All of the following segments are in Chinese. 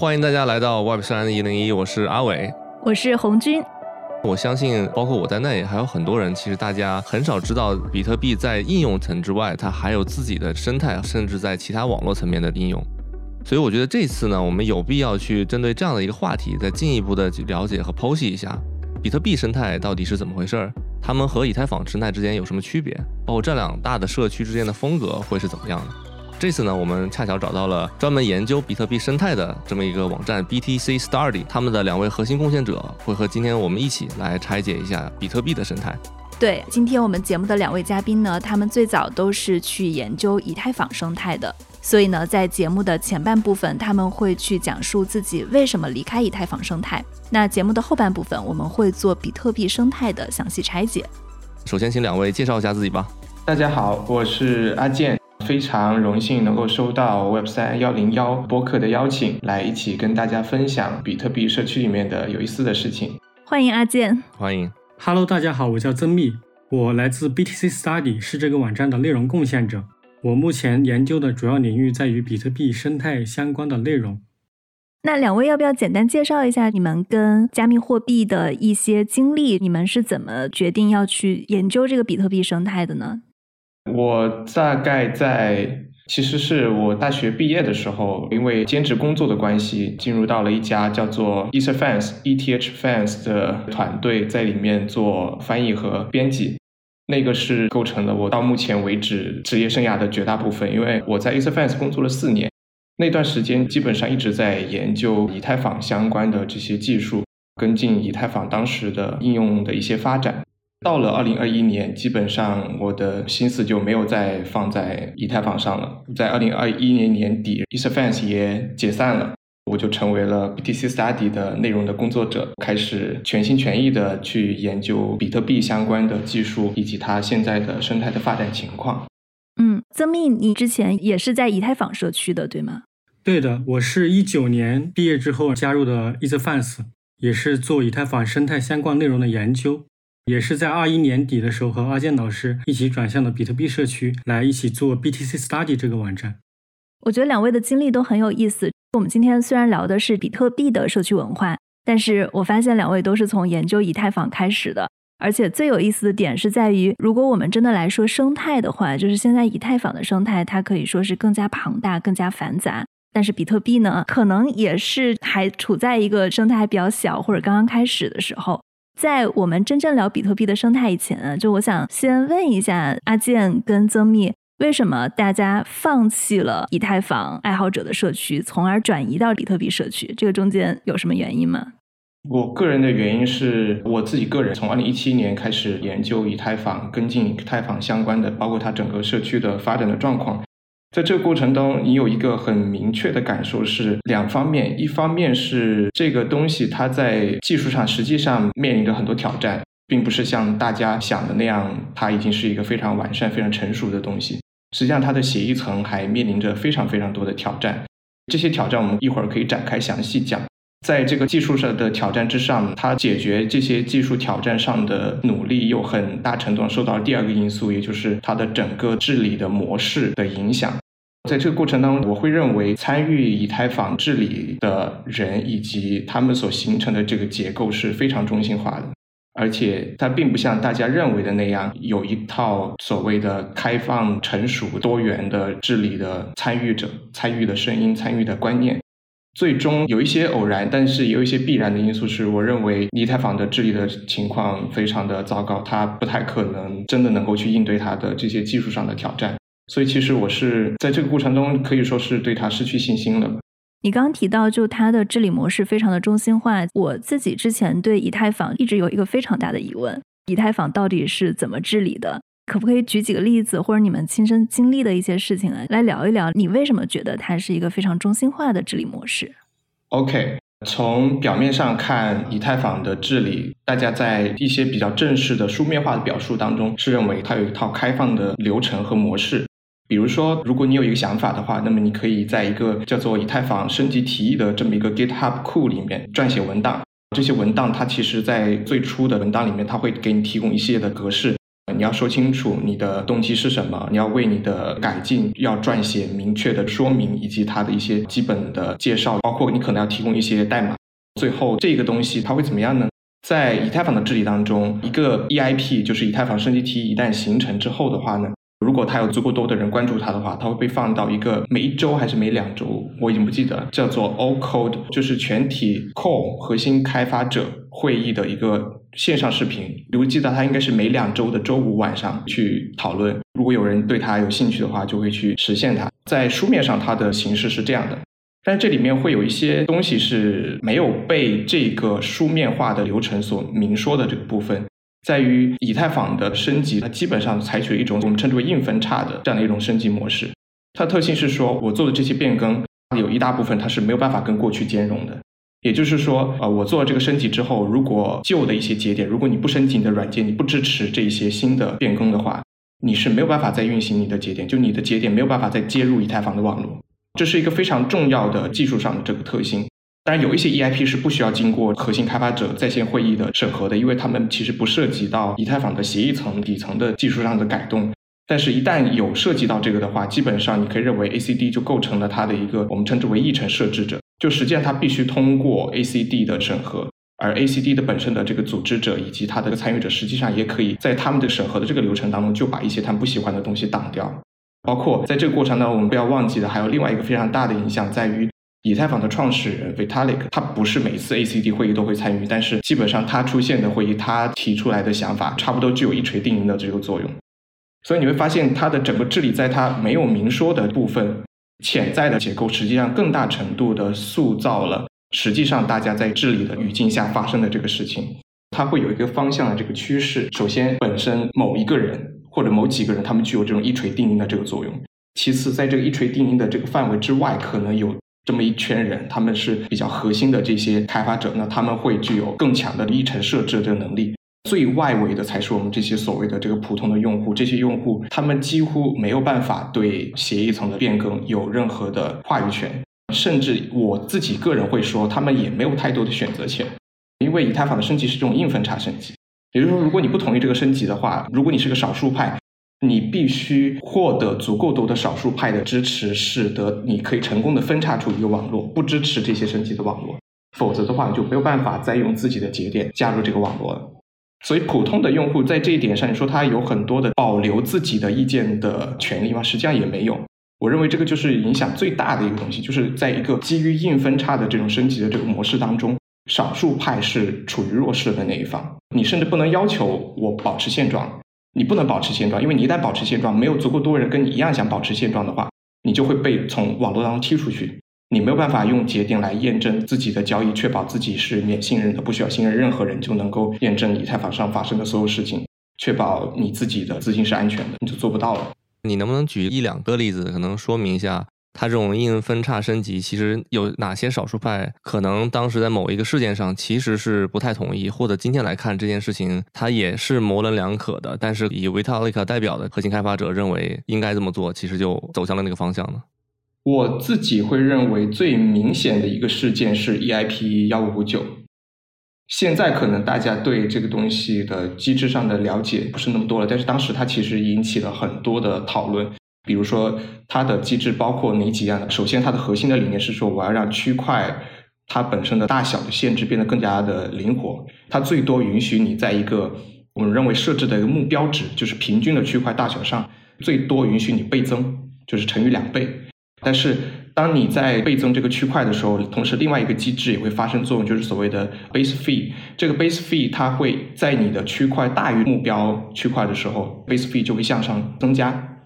欢迎大家来到 Web 三一零一，我是阿伟，我是红军。我相信，包括我在内，还有很多人，其实大家很少知道，比特币在应用层之外，它还有自己的生态，甚至在其他网络层面的应用。所以，我觉得这次呢，我们有必要去针对这样的一个话题，再进一步的去了解和剖析一下比特币生态到底是怎么回事儿，它们和以太坊生态之间有什么区别，包括这两大的社区之间的风格会是怎么样的。这次呢，我们恰巧找到了专门研究比特币生态的这么一个网站 BTC Study，他们的两位核心贡献者会和今天我们一起来拆解一下比特币的生态。对，今天我们节目的两位嘉宾呢，他们最早都是去研究以太坊生态的，所以呢，在节目的前半部分，他们会去讲述自己为什么离开以太坊生态。那节目的后半部分，我们会做比特币生态的详细拆解。首先，请两位介绍一下自己吧。大家好，我是阿健。非常荣幸能够收到 Web 三幺零幺播客的邀请，来一起跟大家分享比特币社区里面的有意思的事情。欢迎阿健，欢迎。Hello，大家好，我叫曾密，我来自 BTC Study，是这个网站的内容贡献者。我目前研究的主要领域在于比特币生态相关的内容。那两位要不要简单介绍一下你们跟加密货币的一些经历？你们是怎么决定要去研究这个比特币生态的呢？我大概在，其实是我大学毕业的时候，因为兼职工作的关系，进入到了一家叫做 Etherfans ETH Fans 的团队，在里面做翻译和编辑。那个是构成了我到目前为止职业生涯的绝大部分，因为我在 Etherfans 工作了四年，那段时间基本上一直在研究以太坊相关的这些技术，跟进以太坊当时的应用的一些发展。到了二零二一年，基本上我的心思就没有再放在以太坊上了。在二零二一年年底，Etherfans 也解散了，我就成为了 BTC Study 的内容的工作者，开始全心全意的去研究比特币相关的技术以及它现在的生态的发展情况。嗯，曾密，你之前也是在以太坊社区的，对吗？对的，我是一九年毕业之后加入的 Etherfans，也是做以太坊生态相关内容的研究。也是在二一年底的时候，和阿健老师一起转向了比特币社区，来一起做 BTC Study 这个网站。我觉得两位的经历都很有意思。我们今天虽然聊的是比特币的社区文化，但是我发现两位都是从研究以太坊开始的。而且最有意思的点是在于，如果我们真的来说生态的话，就是现在以太坊的生态，它可以说是更加庞大、更加繁杂。但是比特币呢，可能也是还处在一个生态比较小或者刚刚开始的时候。在我们真正聊比特币的生态以前，就我想先问一下阿健跟曾密，为什么大家放弃了以太坊爱好者的社区，从而转移到比特币社区？这个中间有什么原因吗？我个人的原因是我自己个人从二零一七年开始研究以太坊，跟进以太坊相关的，包括它整个社区的发展的状况。在这个过程中，你有一个很明确的感受是两方面：一方面是这个东西它在技术上实际上面临着很多挑战，并不是像大家想的那样，它已经是一个非常完善、非常成熟的东西。实际上，它的协议层还面临着非常非常多的挑战。这些挑战我们一会儿可以展开详细讲。在这个技术上的挑战之上，它解决这些技术挑战上的努力，又很大程度上受到第二个因素，也就是它的整个治理的模式的影响。在这个过程当中，我会认为参与以太坊治理的人以及他们所形成的这个结构是非常中心化的，而且它并不像大家认为的那样有一套所谓的开放、成熟、多元的治理的参与者、参与的声音、参与的观念。最终有一些偶然，但是也有一些必然的因素，是我认为以太坊的治理的情况非常的糟糕，它不太可能真的能够去应对它的这些技术上的挑战。所以其实我是在这个过程中可以说是对它失去信心了。你刚刚提到，就它的治理模式非常的中心化，我自己之前对以太坊一直有一个非常大的疑问：以太坊到底是怎么治理的？可不可以举几个例子，或者你们亲身经历的一些事情来来聊一聊？你为什么觉得它是一个非常中心化的治理模式？OK，从表面上看，以太坊的治理，大家在一些比较正式的书面化的表述当中是认为它有一套开放的流程和模式。比如说，如果你有一个想法的话，那么你可以在一个叫做以太坊升级提议的这么一个 GitHub 库里面撰写文档。这些文档它其实在最初的文档里面，它会给你提供一系列的格式。你要说清楚你的动机是什么，你要为你的改进要撰写明确的说明，以及它的一些基本的介绍，包括你可能要提供一些代码。最后这个东西它会怎么样呢？在以太坊的治理当中，一个 EIP 就是以太坊升级梯一旦形成之后的话呢，如果它有足够多的人关注它的话，它会被放到一个每一周还是每两周，我已经不记得，叫做 All Code，就是全体 Core 核心开发者会议的一个线上视频。我记得它应该是每两周的周五晚上去讨论。如果有人对它有兴趣的话，就会去实现它。在书面上，它的形式是这样的。但这里面会有一些东西是没有被这个书面化的流程所明说的。这个部分在于以太坊的升级，它基本上采取了一种我们称之为硬分叉的这样的一种升级模式。它的特性是说，我做的这些变更有一大部分它是没有办法跟过去兼容的。也就是说，呃，我做了这个升级之后，如果旧的一些节点，如果你不升级你的软件，你不支持这一些新的变更的话，你是没有办法再运行你的节点，就你的节点没有办法再接入以太坊的网络。这是一个非常重要的技术上的这个特性。当然，有一些 EIP 是不需要经过核心开发者在线会议的审核的，因为他们其实不涉及到以太坊的协议层底层的技术上的改动。但是，一旦有涉及到这个的话，基本上你可以认为 ACD 就构成了它的一个我们称之为议程设置者。就实际上它必须通过 ACD 的审核，而 ACD 的本身的这个组织者以及它的参与者，实际上也可以在他们的审核的这个流程当中，就把一些他们不喜欢的东西挡掉。包括在这个过程当中，我们不要忘记的还有另外一个非常大的影响，在于以太坊的创始人 Vitalik，他不是每次 ACD 会议都会参与，但是基本上他出现的会议，他提出来的想法，差不多具有一锤定音的这个作用。所以你会发现，他的整个治理在他没有明说的部分，潜在的结构实际上更大程度的塑造了实际上大家在治理的语境下发生的这个事情，它会有一个方向的这个趋势。首先，本身某一个人。或者某几个人，他们具有这种一锤定音的这个作用。其次，在这个一锤定音的这个范围之外，可能有这么一圈人，他们是比较核心的这些开发者，那他们会具有更强的议程设置的能力。最外围的才是我们这些所谓的这个普通的用户，这些用户他们几乎没有办法对协议层的变更有任何的话语权，甚至我自己个人会说，他们也没有太多的选择权，因为以太坊的升级是这种硬分叉升级。也就是说，如果你不同意这个升级的话，如果你是个少数派，你必须获得足够多的少数派的支持，使得你可以成功的分叉出一个网络，不支持这些升级的网络，否则的话，你就没有办法再用自己的节点加入这个网络了。所以，普通的用户在这一点上，你说他有很多的保留自己的意见的权利吗？实际上也没有。我认为这个就是影响最大的一个东西，就是在一个基于硬分叉的这种升级的这个模式当中。少数派是处于弱势的那一方，你甚至不能要求我保持现状，你不能保持现状，因为你一旦保持现状，没有足够多人跟你一样想保持现状的话，你就会被从网络当中踢出去，你没有办法用节点来验证自己的交易，确保自己是免信任的，不需要信任任何人就能够验证以太坊上发生的所有事情，确保你自己的资金是安全的，你就做不到了。你能不能举一两个例子，可能说明一下？它这种硬分叉升级，其实有哪些少数派可能当时在某一个事件上其实是不太同意，或者今天来看这件事情，它也是模棱两可的。但是以维塔利克代表的核心开发者认为应该这么做，其实就走向了那个方向呢？我自己会认为最明显的一个事件是 EIP 幺五五九。现在可能大家对这个东西的机制上的了解不是那么多了，但是当时它其实引起了很多的讨论。比如说，它的机制包括哪几样呢？首先，它的核心的理念是说，我要让区块它本身的大小的限制变得更加的灵活。它最多允许你在一个我们认为设置的一个目标值，就是平均的区块大小上，最多允许你倍增，就是乘以两倍。但是，当你在倍增这个区块的时候，同时另外一个机制也会发生作用，就是所谓的 base fee。这个 base fee 它会在你的区块大于目标区块的时候，base fee 就会向上增加。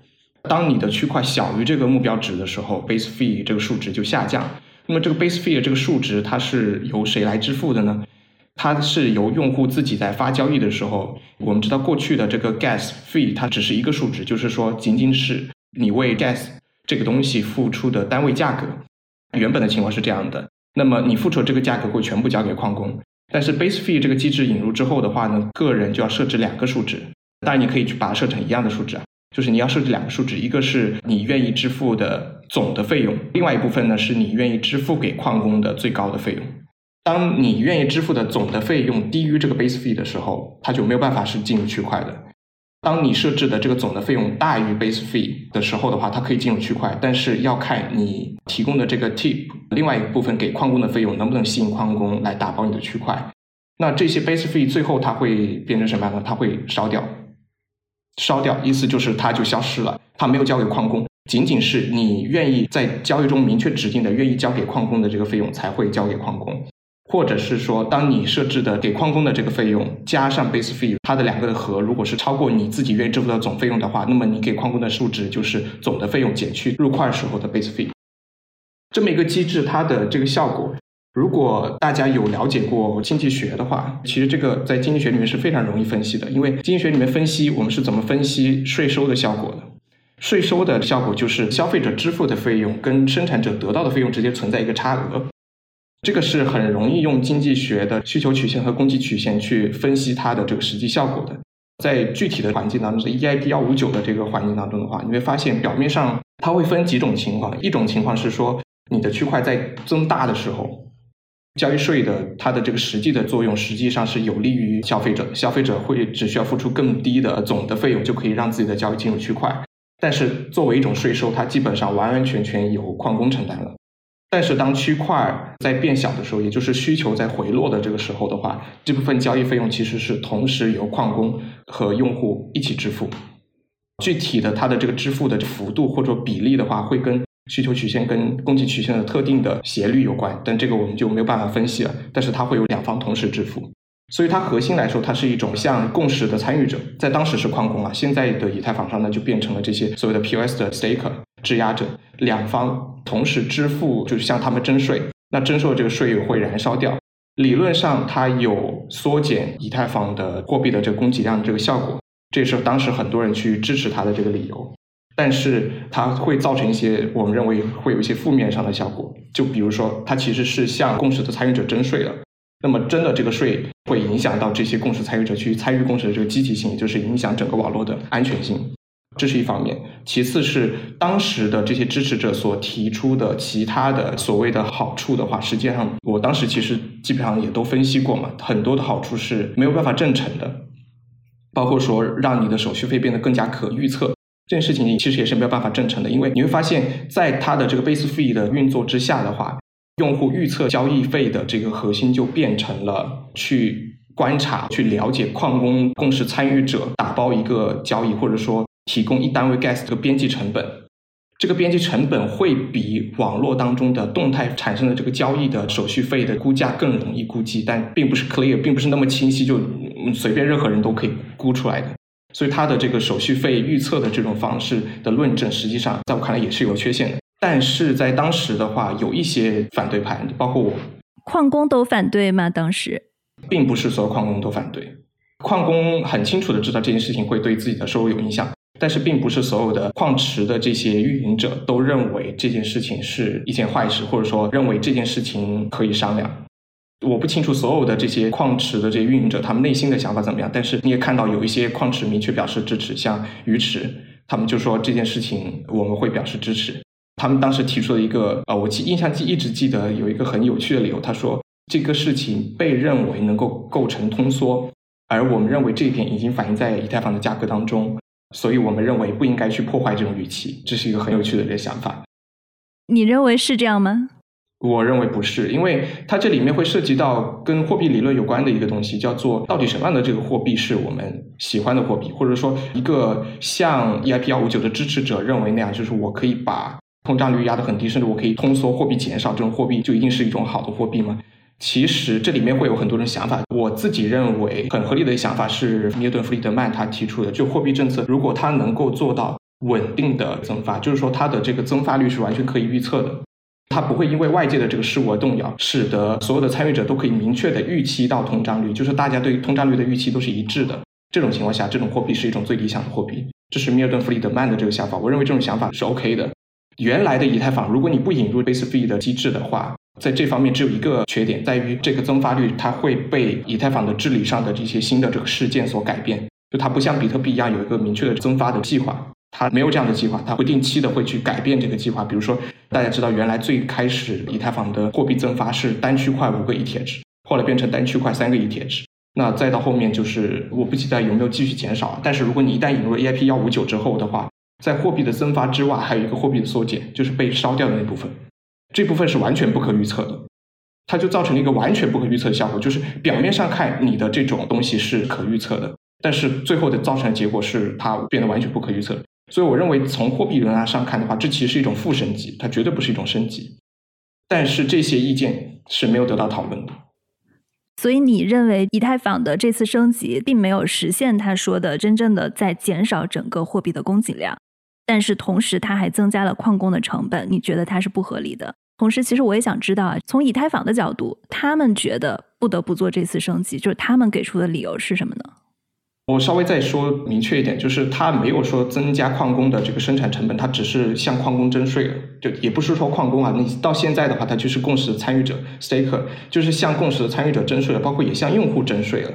当你的区块小于这个目标值的时候，base fee 这个数值就下降。那么这个 base fee 这个数值它是由谁来支付的呢？它是由用户自己在发交易的时候，我们知道过去的这个 gas fee 它只是一个数值，就是说仅仅是你为 gas 这个东西付出的单位价格。原本的情况是这样的，那么你付出这个价格会全部交给矿工。但是 base fee 这个机制引入之后的话呢，个人就要设置两个数值。当然你可以去把它设成一样的数值啊。就是你要设置两个数值，一个是你愿意支付的总的费用，另外一部分呢是你愿意支付给矿工的最高的费用。当你愿意支付的总的费用低于这个 base fee 的时候，它就没有办法是进入区块的。当你设置的这个总的费用大于 base fee 的时候的话，它可以进入区块，但是要看你提供的这个 tip 另外一部分给矿工的费用能不能吸引矿工来打包你的区块。那这些 base fee 最后它会变成什么样呢？它会烧掉，烧掉，意思就是它就消失了，它没有交给矿工，仅仅是你愿意在交易中明确指定的愿意交给矿工的这个费用才会交给矿工。或者是说，当你设置的给矿工的这个费用加上 base fee，它的两个的和如果是超过你自己愿意支付的总费用的话，那么你给矿工的数值就是总的费用减去入块时候的 base fee。这么一个机制，它的这个效果，如果大家有了解过经济学的话，其实这个在经济学里面是非常容易分析的，因为经济学里面分析我们是怎么分析税收的效果的。税收的效果就是消费者支付的费用跟生产者得到的费用之间存在一个差额。这个是很容易用经济学的需求曲线和供给曲线去分析它的这个实际效果的。在具体的环境当中，是 EIP 幺五九的这个环境当中的话，你会发现表面上它会分几种情况。一种情况是说，你的区块在增大的时候，交易税的它的这个实际的作用实际上是有利于消费者，消费者会只需要付出更低的总的费用就可以让自己的交易进入区块。但是作为一种税收，它基本上完完全全由矿工承担了。但是当区块在变小的时候，也就是需求在回落的这个时候的话，这部分交易费用其实是同时由矿工和用户一起支付。具体的它的这个支付的幅度或者比例的话，会跟需求曲线跟供给曲线的特定的斜率有关，但这个我们就没有办法分析了。但是它会有两方同时支付。所以它核心来说，它是一种像共识的参与者，在当时是矿工啊，现在的以太坊上呢就变成了这些所谓的 POS 的 staker 质押者，两方同时支付，就是向他们征税，那征收的这个税会燃烧掉，理论上它有缩减以太坊的货币的这个供给量这个效果，这是当时很多人去支持它的这个理由，但是它会造成一些我们认为会有一些负面上的效果，就比如说它其实是向共识的参与者征税了。那么，真的这个税会影响到这些共识参与者去参与共识的这个积极性，就是影响整个网络的安全性，这是一方面。其次是当时的这些支持者所提出的其他的所谓的好处的话，实际上我当时其实基本上也都分析过嘛，很多的好处是没有办法证成的，包括说让你的手续费变得更加可预测，这件事情其实也是没有办法证成的，因为你会发现在它的这个 base fee 的运作之下的话。用户预测交易费的这个核心就变成了去观察、去了解矿工共识参与者打包一个交易，或者说提供一单位 gas 的边际成本。这个边际成本会比网络当中的动态产生的这个交易的手续费的估价更容易估计，但并不是 clear，并不是那么清晰，就随便任何人都可以估出来的。所以它的这个手续费预测的这种方式的论证，实际上在我看来也是有缺陷的。但是在当时的话，有一些反对派，包括我，矿工都反对吗？当时，并不是所有矿工都反对，矿工很清楚的知道这件事情会对自己的收入有影响，但是并不是所有的矿池的这些运营者都认为这件事情是一件坏事，或者说认为这件事情可以商量。我不清楚所有的这些矿池的这些运营者他们内心的想法怎么样，但是你也看到有一些矿池明确表示支持，像鱼池，他们就说这件事情我们会表示支持。他们当时提出了一个，呃，我记印象记一直记得有一个很有趣的理由，他说这个事情被认为能够构成通缩，而我们认为这一点已经反映在以太坊的价格当中，所以我们认为不应该去破坏这种预期，这是一个很有趣的一个想法。你认为是这样吗？我认为不是，因为它这里面会涉及到跟货币理论有关的一个东西，叫做到底什么样的这个货币是我们喜欢的货币，或者说一个像 EIP 幺五九的支持者认为那样，就是我可以把通胀率压得很低，甚至我可以通缩，货币减少，这种货币就一定是一种好的货币吗？其实这里面会有很多种想法。我自己认为很合理的想法是米尔顿·弗里德曼他提出的，就货币政策如果它能够做到稳定的增发，就是说它的这个增发率是完全可以预测的，它不会因为外界的这个事物而动摇，使得所有的参与者都可以明确的预期到通胀率，就是大家对通胀率的预期都是一致的。这种情况下，这种货币是一种最理想的货币。这是米尔顿·弗里德曼的这个想法，我认为这种想法是 OK 的。原来的以太坊，如果你不引入 base fee 的机制的话，在这方面只有一个缺点，在于这个增发率它会被以太坊的治理上的这些新的这个事件所改变。就它不像比特币一样有一个明确的增发的计划，它没有这样的计划，它会定期的会去改变这个计划。比如说，大家知道原来最开始以太坊的货币增发是单区块五个 ETH，后来变成单区块三个 ETH，那再到后面就是我不记得有没有继续减少，但是如果你一旦引入了 EIP 幺五九之后的话，在货币的增发之外，还有一个货币的缩减，就是被烧掉的那部分，这部分是完全不可预测的，它就造成了一个完全不可预测的效果，就是表面上看你的这种东西是可预测的，但是最后的造成的结果是它变得完全不可预测。所以我认为从货币轮上看的话，这其实是一种负升级，它绝对不是一种升级。但是这些意见是没有得到讨论的。所以你认为以太坊的这次升级并没有实现他说的真正的在减少整个货币的供给量，但是同时它还增加了矿工的成本，你觉得它是不合理的？同时，其实我也想知道啊，从以太坊的角度，他们觉得不得不做这次升级，就是他们给出的理由是什么呢？我稍微再说明确一点，就是他没有说增加矿工的这个生产成本，他只是向矿工征税了，就也不是说矿工啊，你到现在的话，他就是共识的参与者，staker，就是向共识的参与者征税了，包括也向用户征税了，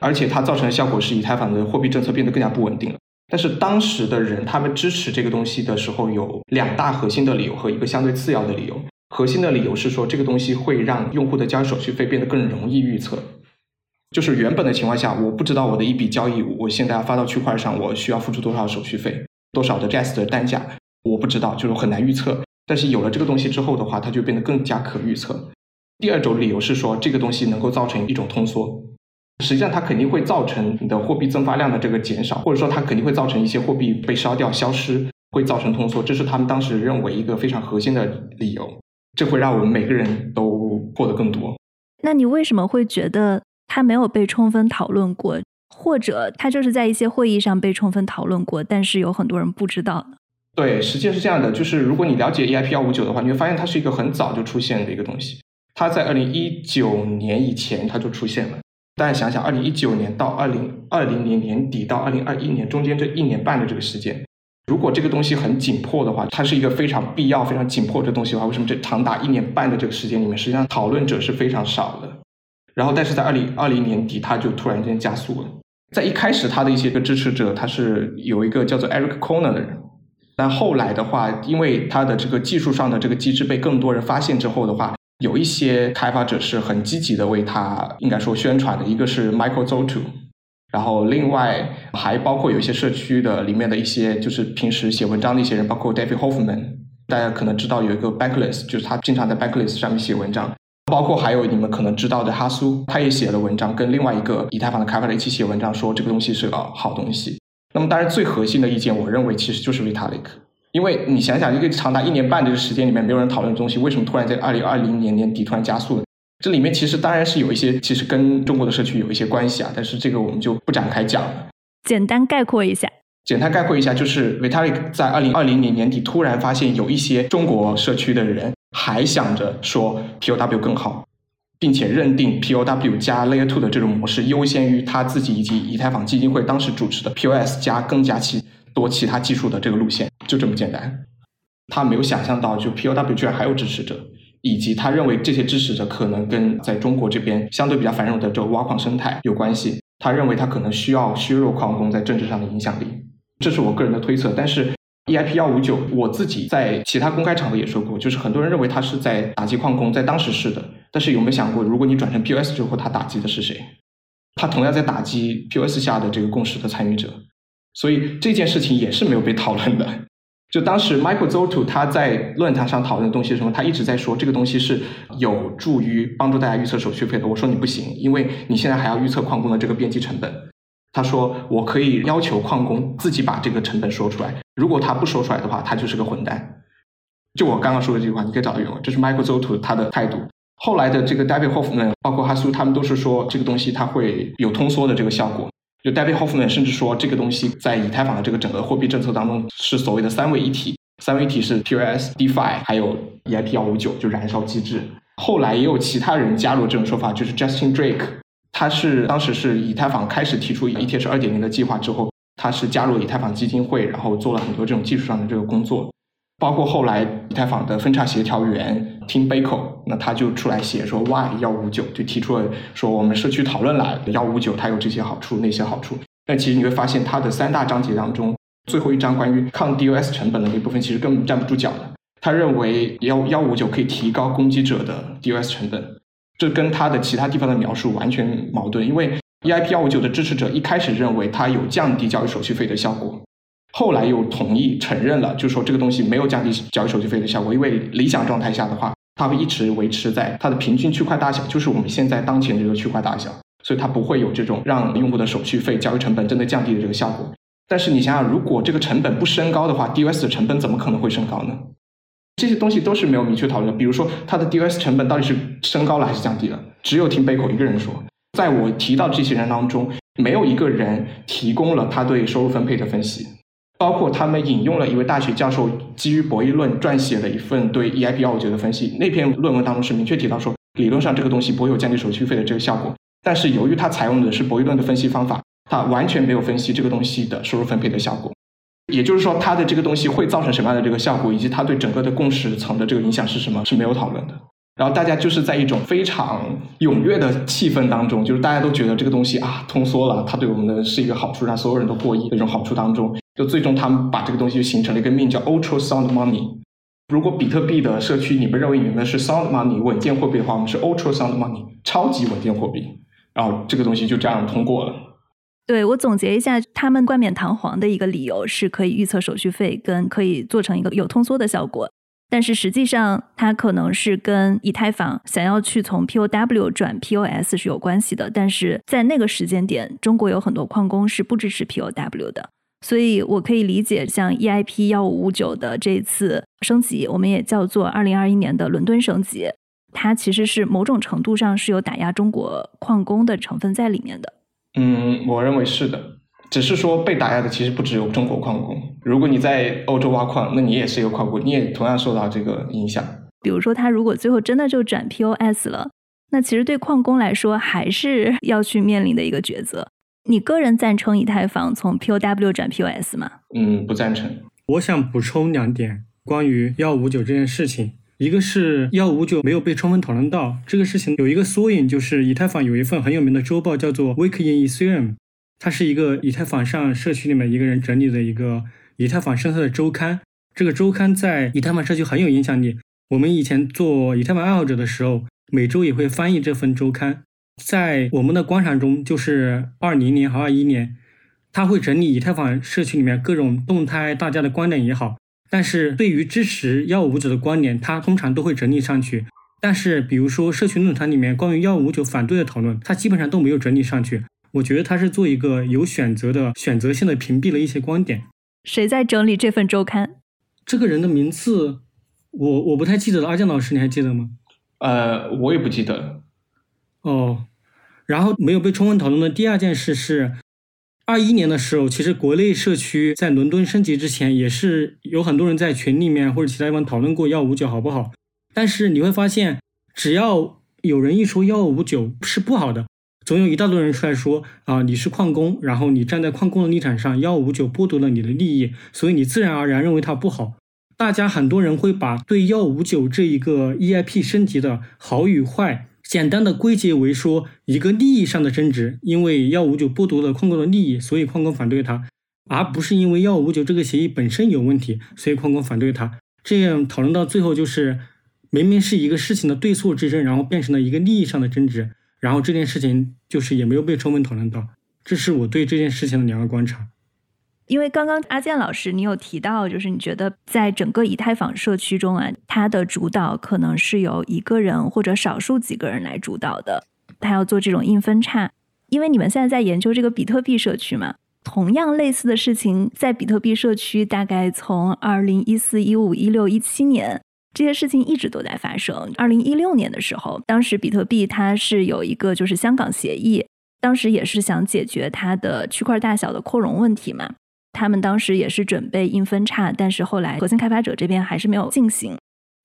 而且它造成的效果是以太坊的货币政策变得更加不稳定了。但是当时的人他们支持这个东西的时候，有两大核心的理由和一个相对次要的理由。核心的理由是说，这个东西会让用户的交易手续费变得更容易预测。就是原本的情况下，我不知道我的一笔交易，我现在要发到区块上，我需要付出多少手续费，多少的 gas 的单价，我不知道，就是很难预测。但是有了这个东西之后的话，它就变得更加可预测。第二种理由是说，这个东西能够造成一种通缩，实际上它肯定会造成你的货币增发量的这个减少，或者说它肯定会造成一些货币被烧掉、消失，会造成通缩，这是他们当时认为一个非常核心的理由。这会让我们每个人都获得更多。那你为什么会觉得？它没有被充分讨论过，或者它就是在一些会议上被充分讨论过，但是有很多人不知道。对，实际是这样的，就是如果你了解 EIP 幺五九的话，你会发现它是一个很早就出现的一个东西。它在二零一九年以前它就出现了。大家想想，二零一九年到二零二零年年底到二零二一年中间这一年半的这个时间，如果这个东西很紧迫的话，它是一个非常必要、非常紧迫的东西的话，为什么这长达一年半的这个时间里面，实际上讨论者是非常少的？然后，但是在二零二零年底，他就突然间加速了。在一开始，他的一些个支持者，他是有一个叫做 Eric Corner 的人。但后来的话，因为他的这个技术上的这个机制被更多人发现之后的话，有一些开发者是很积极的为他应该说宣传的。一个是 Michael Zotu，然后另外还包括有一些社区的里面的一些就是平时写文章的一些人，包括 David Hoffman，大家可能知道有一个 Backlist，就是他经常在 Backlist 上面写文章。包括还有你们可能知道的哈苏，他也写了文章，跟另外一个以太坊的开发者一起写文章，说这个东西是个好东西。那么当然最核心的意见，我认为其实就是 Vitalik，因为你想想，一个长达一年半的时间里面没有人讨论的东西，为什么突然在二零二零年年底突然加速了？这里面其实当然是有一些，其实跟中国的社区有一些关系啊，但是这个我们就不展开讲了。简单概括一下，简单概括一下，就是 Vitalik 在二零二零年年底突然发现有一些中国社区的人。还想着说 POW 更好，并且认定 POW 加 Layer Two 的这种模式优先于他自己以及以太坊基金会当时主持的 POS 加更加其多其他技术的这个路线，就这么简单。他没有想象到，就 POW 居然还有支持者，以及他认为这些支持者可能跟在中国这边相对比较繁荣的这个挖矿生态有关系。他认为他可能需要削弱矿工在政治上的影响力，这是我个人的推测，但是。EIP 幺五九，我自己在其他公开场合也说过，就是很多人认为他是在打击矿工，在当时是的，但是有没有想过，如果你转成 POS 之后，他打击的是谁？他同样在打击 POS 下的这个共识的参与者，所以这件事情也是没有被讨论的。就当时 Michael Zoto 他在论坛上讨论的东西是什么？他一直在说这个东西是有助于帮助大家预测手续费的。我说你不行，因为你现在还要预测矿工的这个边际成本。他说：“我可以要求矿工自己把这个成本说出来，如果他不说出来的话，他就是个混蛋。”就我刚刚说的这句话，你可以找到原文，这是 Michael Zoto 他的态度。后来的这个 David Hoffman，包括哈苏，他们都是说这个东西它会有通缩的这个效果。就 David Hoffman 甚至说，这个东西在以太坊的这个整个货币政策当中是所谓的三位一体，三位一体是 POS、DeFi 还有 EIP 幺五九，就燃烧机制。后来也有其他人加入这种说法，就是 Justin Drake。他是当时是以太坊开始提出 ETH 二点零的计划之后，他是加入以太坊基金会，然后做了很多这种技术上的这个工作，包括后来以太坊的分叉协调员 Tim Bako，那他就出来写说 Why 幺五九，就提出了说我们社区讨论了幺五九，它有这些好处那些好处，但其实你会发现它的三大章节当中，最后一章关于抗 DOS 成本的那部分其实根本站不住脚的，他认为幺幺五九可以提高攻击者的 DOS 成本。这跟他的其他地方的描述完全矛盾，因为 EIP 幺五九的支持者一开始认为它有降低交易手续费的效果，后来又同意承认了，就说这个东西没有降低交易手续费的效果，因为理想状态下的话，它会一直维持在它的平均区块大小，就是我们现在当前这个区块大小，所以它不会有这种让用户的手续费交易成本真的降低的这个效果。但是你想想，如果这个成本不升高的话，DOS 的成本怎么可能会升高呢？这些东西都是没有明确讨论的。比如说，它的 DOS 成本到底是升高了还是降低了？只有听贝口一个人说。在我提到这些人当中，没有一个人提供了他对收入分配的分析，包括他们引用了一位大学教授基于博弈论撰写的一份对 EIP 幺五九的分析。那篇论文当中是明确提到说，理论上这个东西不会有降低手续费的这个效果。但是由于他采用的是博弈论的分析方法，他完全没有分析这个东西的收入分配的效果。也就是说，他的这个东西会造成什么样的这个效果，以及他对整个的共识层的这个影响是什么，是没有讨论的。然后大家就是在一种非常踊跃的气氛当中，就是大家都觉得这个东西啊通缩了，它对我们的是一个好处，让所有人都获益的一种好处当中，就最终他们把这个东西就形成了一个命叫 Ultra Sound Money。如果比特币的社区你们认为你们是 Sound Money 稳健货币的话，我们是 Ultra Sound Money 超级稳健货币。然后这个东西就这样通过了。对我总结一下，他们冠冕堂皇的一个理由是可以预测手续费，跟可以做成一个有通缩的效果。但是实际上，它可能是跟以太坊想要去从 POW 转 POS 是有关系的。但是在那个时间点，中国有很多矿工是不支持 POW 的，所以我可以理解，像 EIP 幺五五九的这次升级，我们也叫做二零二一年的伦敦升级，它其实是某种程度上是有打压中国矿工的成分在里面的。嗯，我认为是的，只是说被打压的其实不只有中国矿工。如果你在欧洲挖矿，那你也是一个矿工，你也同样受到这个影响。比如说，他如果最后真的就转 POS 了，那其实对矿工来说还是要去面临的一个抉择。你个人赞成以太坊从 POW 转 POS 吗？嗯，不赞成。我想补充两点关于幺五九这件事情。一个是幺五九没有被充分讨论到这个事情，有一个缩影，就是以太坊有一份很有名的周报，叫做 Week in Ethereum，它是一个以太坊上社区里面一个人整理的一个以太坊生态的周刊。这个周刊在以太坊社区很有影响力。我们以前做以太坊爱好者的时候，每周也会翻译这份周刊。在我们的观察中，就是二零年和二一年，他会整理以太坊社区里面各种动态，大家的观点也好。但是对于支持幺五九的观点，他通常都会整理上去。但是，比如说社群论坛里面关于幺五九反对的讨论，他基本上都没有整理上去。我觉得他是做一个有选择的、选择性的屏蔽了一些观点。谁在整理这份周刊？这个人的名字我我不太记得了。阿健老师，你还记得吗？呃，我也不记得了。哦，然后没有被充分讨论的第二件事是。二一年的时候，其实国内社区在伦敦升级之前，也是有很多人在群里面或者其他地方讨论过幺五九好不好。但是你会发现，只要有人一说幺五九是不好的，总有一大堆人出来说啊，你是矿工，然后你站在矿工的立场上，幺五九剥夺了你的利益，所以你自然而然认为它不好。大家很多人会把对幺五九这一个 EIP 升级的好与坏。简单的归结为说一个利益上的争执，因为幺五九剥夺了矿工的利益，所以矿工反对它，而不是因为幺五九这个协议本身有问题，所以矿工反对它。这样讨论到最后，就是明明是一个事情的对错之争，然后变成了一个利益上的争执，然后这件事情就是也没有被充分讨论到。这是我对这件事情的两个观察。因为刚刚阿健老师，你有提到，就是你觉得在整个以太坊社区中啊，它的主导可能是由一个人或者少数几个人来主导的，他要做这种硬分叉。因为你们现在在研究这个比特币社区嘛，同样类似的事情在比特币社区大概从二零一四、一五、一六、一七年这些事情一直都在发生。二零一六年的时候，当时比特币它是有一个就是香港协议，当时也是想解决它的区块大小的扩容问题嘛。他们当时也是准备硬分叉，但是后来核心开发者这边还是没有进行。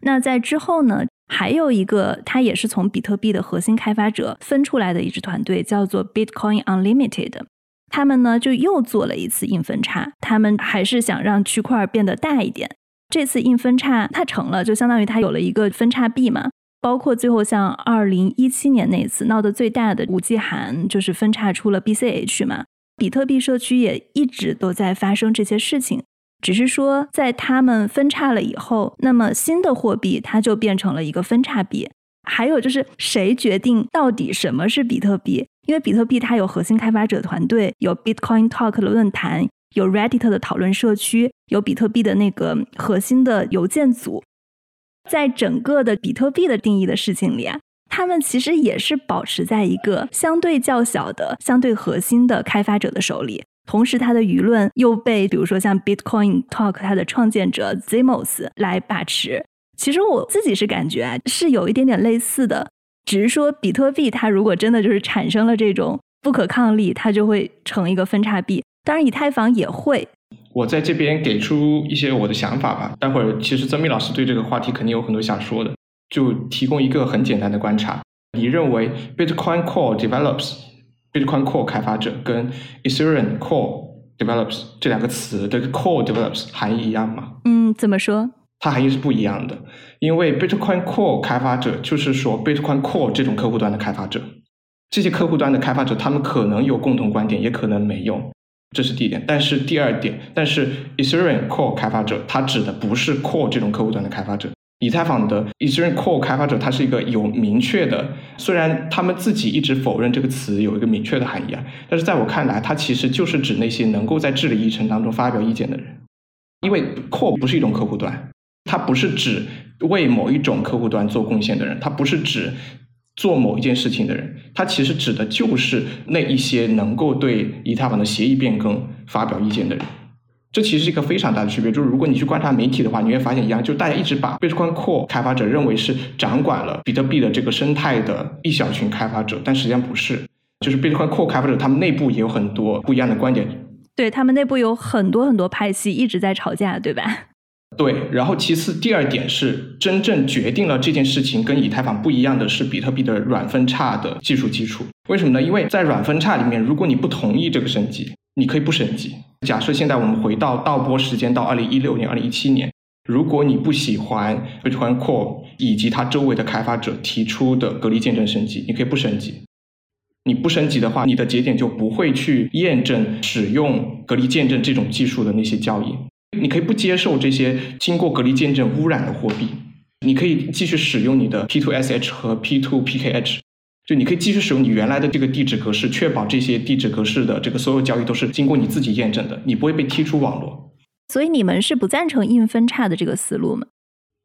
那在之后呢，还有一个，它也是从比特币的核心开发者分出来的一支团队，叫做 Bitcoin Unlimited。他们呢就又做了一次硬分叉，他们还是想让区块变得大一点。这次硬分叉它成了，就相当于它有了一个分叉币嘛。包括最后像二零一七年那次闹得最大的五 G 函，就是分叉出了 BCH 嘛。比特币社区也一直都在发生这些事情，只是说在他们分叉了以后，那么新的货币它就变成了一个分叉币。还有就是谁决定到底什么是比特币？因为比特币它有核心开发者团队，有 Bitcoin Talk 的论坛，有 Reddit 的讨论社区，有比特币的那个核心的邮件组，在整个的比特币的定义的事情里啊，他们其实也是保持在一个相对较小的、相对核心的开发者的手里，同时它的舆论又被比如说像 Bitcoin Talk 它的创建者 Zimos 来把持。其实我自己是感觉，是有一点点类似的。只是说，比特币它如果真的就是产生了这种不可抗力，它就会成一个分叉币。当然，以太坊也会。我在这边给出一些我的想法吧。待会儿其实曾密老师对这个话题肯定有很多想说的，就提供一个很简单的观察。你认为 Bitcoin Core Develops、Bitcoin Core 开发者跟 Ethereum Core Develops 这两个词的 Core Develops 含义一样吗？嗯，怎么说？它含义是不一样的，因为 Bitcoin Core 开发者就是说 Bitcoin Core 这种客户端的开发者，这些客户端的开发者他们可能有共同观点，也可能没有，这是第一点。但是第二点，但是 Ethereum Core 开发者，他指的不是 Core 这种客户端的开发者。以太坊的 Ethereum Core 开发者，他是一个有明确的，虽然他们自己一直否认这个词有一个明确的含义啊，但是在我看来，它其实就是指那些能够在治理议程当中发表意见的人，因为 Core 不是一种客户端。它不是指为某一种客户端做贡献的人，它不是指做某一件事情的人，它其实指的就是那一些能够对以太坊的协议变更发表意见的人。这其实是一个非常大的区别。就是如果你去观察媒体的话，你会发现一样，就大家一直把 Bitcoin Core 开发者认为是掌管了比特币的这个生态的一小群开发者，但实际上不是。就是 Bitcoin Core 开发者他们内部也有很多不一样的观点。对他们内部有很多很多派系一直在吵架，对吧？对，然后其次第二点是真正决定了这件事情跟以太坊不一样的是比特币的软分叉的技术基础。为什么呢？因为在软分叉里面，如果你不同意这个升级，你可以不升级。假设现在我们回到倒播时间到二零一六年、二零一七年，如果你不喜欢 Bitcoin Core 以及它周围的开发者提出的隔离见证升级，你可以不升级。你不升级的话，你的节点就不会去验证使用隔离见证这种技术的那些交易。你可以不接受这些经过隔离见证污染的货币，你可以继续使用你的 P2SH 和 P2PKH，就你可以继续使用你原来的这个地址格式，确保这些地址格式的这个所有交易都是经过你自己验证的，你不会被踢出网络。所以你们是不赞成硬分叉的这个思路吗？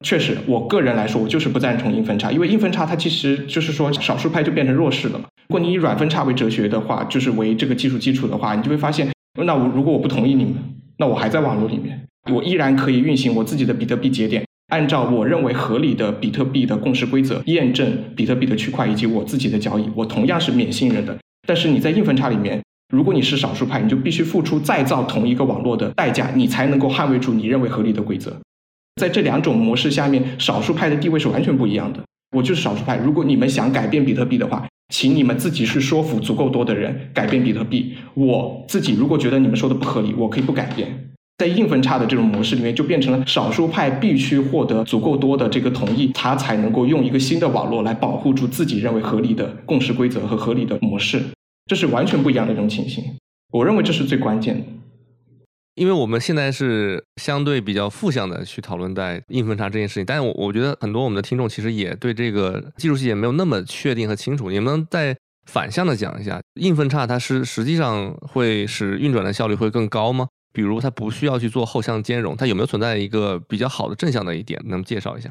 确实，我个人来说，我就是不赞成硬分叉，因为硬分叉它其实就是说少数派就变成弱势了嘛。如果你以软分叉为哲学的话，就是为这个技术基础的话，你就会发现，那我如果我不同意你们。那我还在网络里面，我依然可以运行我自己的比特币节点，按照我认为合理的比特币的共识规则验证比特币的区块以及我自己的交易，我同样是免信任的。但是你在硬分叉里面，如果你是少数派，你就必须付出再造同一个网络的代价，你才能够捍卫住你认为合理的规则。在这两种模式下面，少数派的地位是完全不一样的。我就是少数派，如果你们想改变比特币的话。请你们自己去说服足够多的人改变比特币。我自己如果觉得你们说的不合理，我可以不改变。在硬分叉的这种模式里面，就变成了少数派必须获得足够多的这个同意，他才能够用一个新的网络来保护住自己认为合理的共识规则和合理的模式。这是完全不一样的一种情形。我认为这是最关键的。因为我们现在是相对比较负向的去讨论在硬分叉这件事情，但是我我觉得很多我们的听众其实也对这个技术细节没有那么确定和清楚。你能再反向的讲一下，硬分叉它是实际上会使运转的效率会更高吗？比如它不需要去做后向兼容，它有没有存在一个比较好的正向的一点？能介绍一下？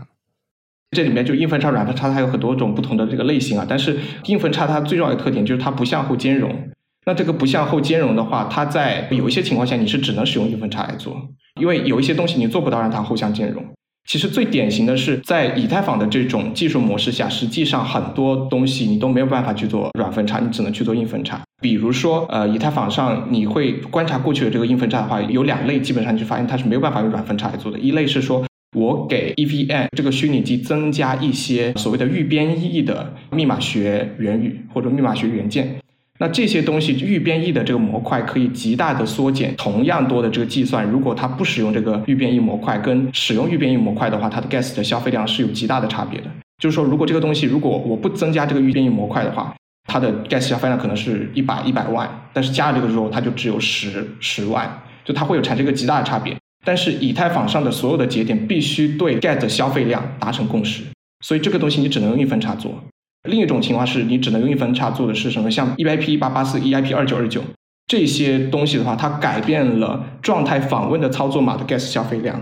这里面就硬分叉、软分叉，它有很多种不同的这个类型啊。但是硬分叉它最重要的特点就是它不向后兼容。那这个不向后兼容的话，它在有一些情况下你是只能使用硬分叉来做，因为有一些东西你做不到让它后向兼容。其实最典型的是在以太坊的这种技术模式下，实际上很多东西你都没有办法去做软分叉，你只能去做硬分叉。比如说，呃，以太坊上你会观察过去的这个硬分叉的话，有两类，基本上你就发现它是没有办法用软分叉来做的。一类是说我给 EVM 这个虚拟机增加一些所谓的预编译的密码学原语或者密码学元件。那这些东西预编译的这个模块可以极大的缩减同样多的这个计算。如果它不使用这个预编译模块，跟使用预编译模块的话，它的 gas 的消费量是有极大的差别的。就是说，如果这个东西如果我不增加这个预编译模块的话，它的 gas 消费量可能是一百一百万，但是加了这个之后，它就只有十十万，就它会有产生一个极大的差别。但是以太坊上的所有的节点必须对 gas 消费量达成共识，所以这个东西你只能用一分叉做。另一种情况是你只能用一分叉做的是什么？像 EIP 一八八四、EIP 二九二九这些东西的话，它改变了状态访问的操作码的 gas 消费量。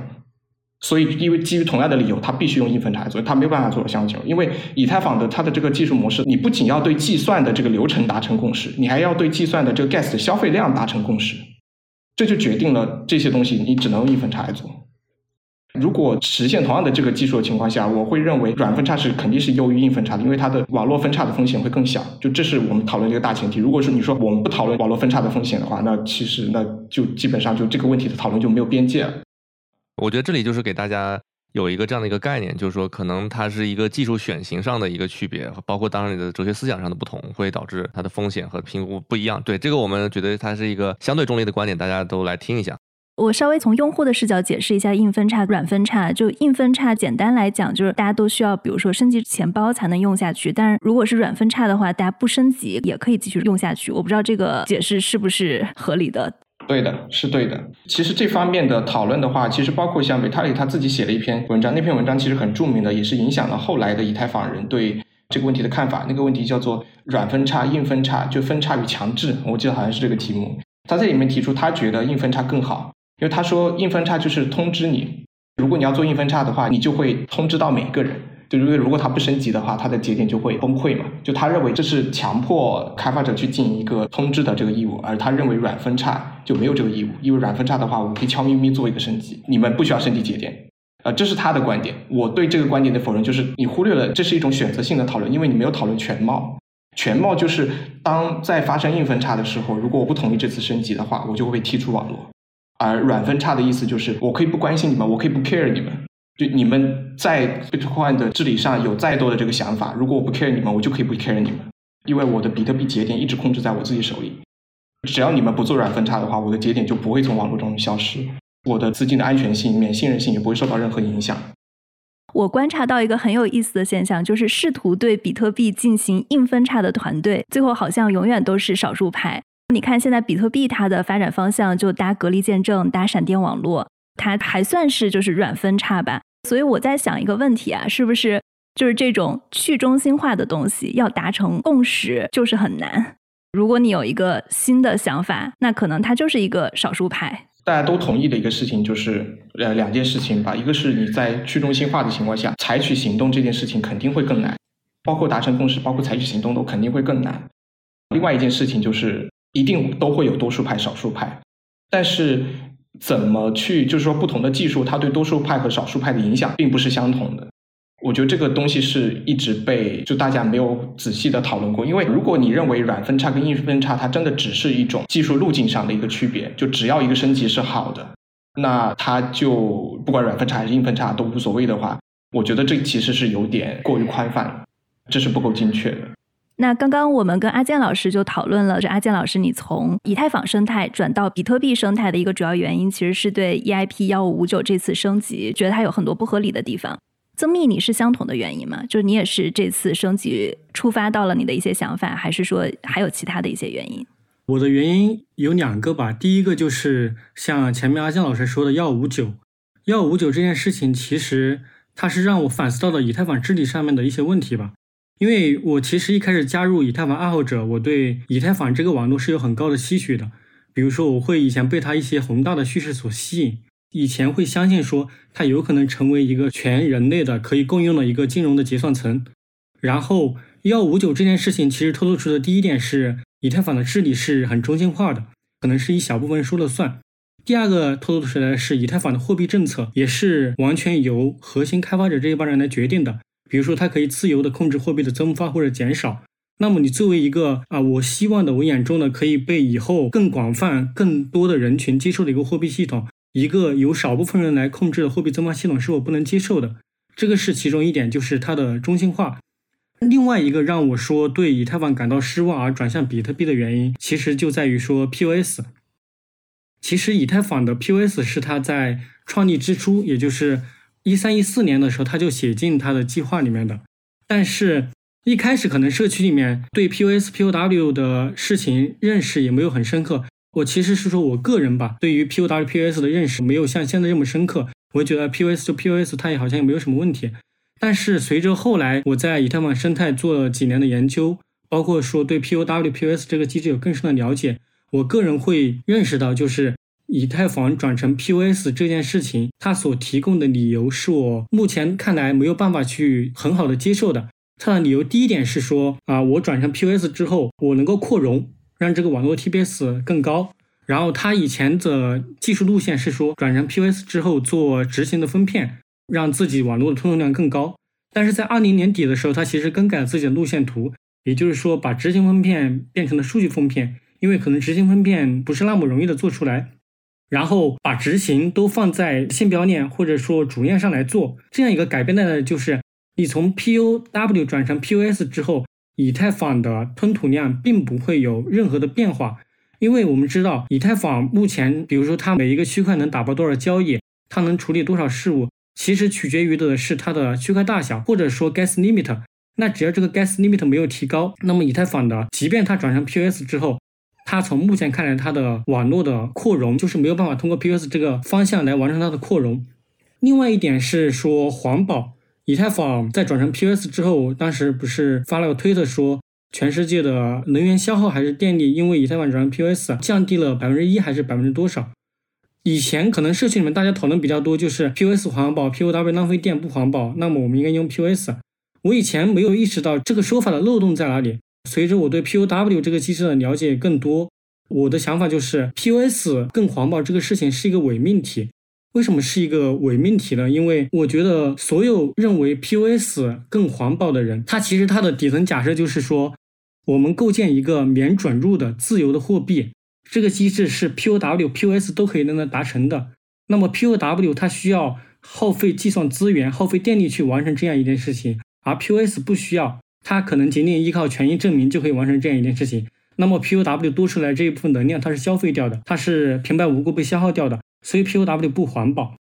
所以，因为基于同样的理由，它必须用硬分叉来做，它没有办法做到相近。因为以太坊的它的这个技术模式，你不仅要对计算的这个流程达成共识，你还要对计算的这个 gas 的消费量达成共识。这就决定了这些东西你只能用硬分叉来做。如果实现同样的这个技术的情况下，我会认为软分叉是肯定是优于硬分叉的，因为它的网络分叉的风险会更小。就这是我们讨论的一个大前提。如果是你说我们不讨论网络分叉的风险的话，那其实那就基本上就这个问题的讨论就没有边界了。我觉得这里就是给大家有一个这样的一个概念，就是说可能它是一个技术选型上的一个区别，包括当然你的哲学思想上的不同，会导致它的风险和评估不一样。对这个，我们觉得它是一个相对中立的观点，大家都来听一下。我稍微从用户的视角解释一下硬分叉、软分叉。就硬分叉，简单来讲就是大家都需要，比如说升级钱包才能用下去。但是如果是软分叉的话，大家不升级也可以继续用下去。我不知道这个解释是不是合理的。对的，是对的。其实这方面的讨论的话，其实包括像维塔里他自己写了一篇文章，那篇文章其实很著名的，也是影响了后来的以太坊人对这个问题的看法。那个问题叫做软分叉、硬分叉，就分叉与强制。我记得好像是这个题目。他在里面提出，他觉得硬分叉更好，因为他说硬分叉就是通知你，如果你要做硬分叉的话，你就会通知到每一个人。就因为如果它不升级的话，它的节点就会崩溃嘛。就他认为这是强迫开发者去进一个通知的这个义务，而他认为软分叉就没有这个义务，因为软分叉的话，我可以悄咪咪做一个升级，你们不需要升级节点。呃，这是他的观点。我对这个观点的否认就是，你忽略了这是一种选择性的讨论，因为你没有讨论全貌。全貌就是当在发生硬分叉的时候，如果我不同意这次升级的话，我就会被踢出网络。而软分叉的意思就是，我可以不关心你们，我可以不 care 你们。就你们在 Bitcoin 的治理上有再多的这个想法，如果我不 care 你们，我就可以不 care 你们，因为我的比特币节点一直控制在我自己手里。只要你们不做软分叉的话，我的节点就不会从网络中消失，我的资金的安全性、免信任性也不会受到任何影响。我观察到一个很有意思的现象，就是试图对比特币进行硬分叉的团队，最后好像永远都是少数派。你看现在比特币它的发展方向就搭隔离见证、搭闪电网络，它还算是就是软分叉吧。所以我在想一个问题啊，是不是就是这种去中心化的东西要达成共识就是很难？如果你有一个新的想法，那可能它就是一个少数派。大家都同意的一个事情就是呃两件事情吧，一个是你在去中心化的情况下采取行动这件事情肯定会更难，包括达成共识，包括采取行动都肯定会更难。另外一件事情就是一定都会有多数派、少数派，但是。怎么去？就是说，不同的技术，它对多数派和少数派的影响并不是相同的。我觉得这个东西是一直被就大家没有仔细的讨论过。因为如果你认为软分叉跟硬分叉它真的只是一种技术路径上的一个区别，就只要一个升级是好的，那它就不管软分叉还是硬分叉都无所谓的话，我觉得这其实是有点过于宽泛，这是不够精确的。那刚刚我们跟阿健老师就讨论了，这阿健老师，你从以太坊生态转到比特币生态的一个主要原因，其实是对 EIP 幺五五九这次升级，觉得它有很多不合理的地方。曾密，你是相同的原因吗？就是你也是这次升级触发到了你的一些想法，还是说还有其他的一些原因？我的原因有两个吧，第一个就是像前面阿健老师说的幺五九，幺五九这件事情，其实它是让我反思到了以太坊治理上面的一些问题吧。因为我其实一开始加入以太坊爱好者，我对以太坊这个网络是有很高的期许的。比如说，我会以前被它一些宏大的叙事所吸引，以前会相信说它有可能成为一个全人类的可以共用的一个金融的结算层。然后幺五九这件事情其实透露出的第一点是，以太坊的治理是很中心化的，可能是一小部分说了算。第二个透露出来的是，以太坊的货币政策也是完全由核心开发者这一帮人来决定的。比如说，它可以自由的控制货币的增发或者减少。那么，你作为一个啊，我希望的，我眼中的可以被以后更广泛、更多的人群接受的一个货币系统，一个由少部分人来控制的货币增发系统，是我不能接受的。这个是其中一点，就是它的中心化。另外一个让我说对以太坊感到失望而转向比特币的原因，其实就在于说 POS。其实，以太坊的 POS 是它在创立之初，也就是。一三一四年的时候，他就写进他的计划里面的。但是，一开始可能社区里面对 POS、POW 的事情认识也没有很深刻。我其实是说我个人吧，对于 POW、POS 的认识没有像现在这么深刻。我觉得 POS 就 POS，它也好像也没有什么问题。但是随着后来我在以太坊生态做了几年的研究，包括说对 POW、POS 这个机制有更深的了解，我个人会认识到，就是以太坊转成 POS 这件事情，它所提供的理由是我目前看来没有办法去很好的接受的。它的理由第一点是说啊，我转成 POS 之后，我能够扩容，让这个网络 TPS 更高。然后它以前的技术路线是说，转成 POS 之后做执行的分片。让自己网络的通用量更高，但是在二零年底的时候，他其实更改了自己的路线图，也就是说把执行分片变成了数据分片，因为可能执行分片不是那么容易的做出来，然后把执行都放在线标链或者说主链上来做，这样一个改变呢，就是你从 POW 转成 POS 之后，以太坊的吞吐量并不会有任何的变化，因为我们知道以太坊目前，比如说它每一个区块能打包多少交易，它能处理多少事务。其实取决于的是它的区块大小，或者说 gas limit。那只要这个 gas limit 没有提高，那么以太坊的，即便它转成 POS 之后，它从目前看来，它的网络的扩容就是没有办法通过 POS 这个方向来完成它的扩容。另外一点是说环保，以太坊在转成 POS 之后，当时不是发了个推特说，全世界的能源消耗还是电力，因为以太坊转成 POS 降低了百分之一还是百分之多少？以前可能社区里面大家讨论比较多，就是 POS 环保，POW 浪费电不环保，那么我们应该用 POS。我以前没有意识到这个说法的漏洞在哪里。随着我对 POW 这个机制的了解更多，我的想法就是 POS 更环保这个事情是一个伪命题。为什么是一个伪命题呢？因为我觉得所有认为 POS 更环保的人，他其实他的底层假设就是说，我们构建一个免转入的自由的货币。这个机制是 POW、POS 都可以能达成的。那么 POW 它需要耗费计算资源、耗费电力去完成这样一件事情，而 POS 不需要，它可能仅仅依靠权益证明就可以完成这样一件事情。那么 POW 多出来这一部分能量，它是消费掉的，它是平白无故被消耗掉的，所以 POW 不环保，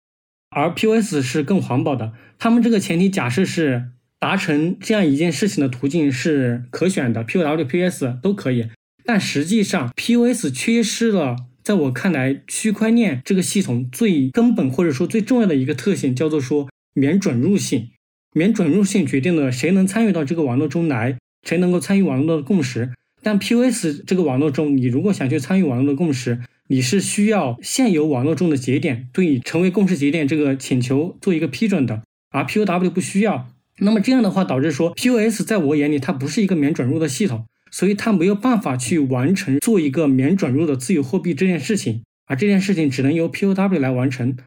而 POS 是更环保的。他们这个前提假设是达成这样一件事情的途径是可选的，POW、POS 都可以。但实际上，POS 缺失了，在我看来，区块链这个系统最根本或者说最重要的一个特性，叫做说免准入性。免准入性决定了谁能参与到这个网络中来，谁能够参与网络的共识。但 POS 这个网络中，你如果想去参与网络的共识，你是需要现有网络中的节点对你成为共识节点这个请求做一个批准的，而 POW 不需要。那么这样的话，导致说 POS 在我眼里，它不是一个免准入的系统。所以它没有办法去完成做一个免转入的自由货币这件事情，而这件事情只能由 POW 来完成。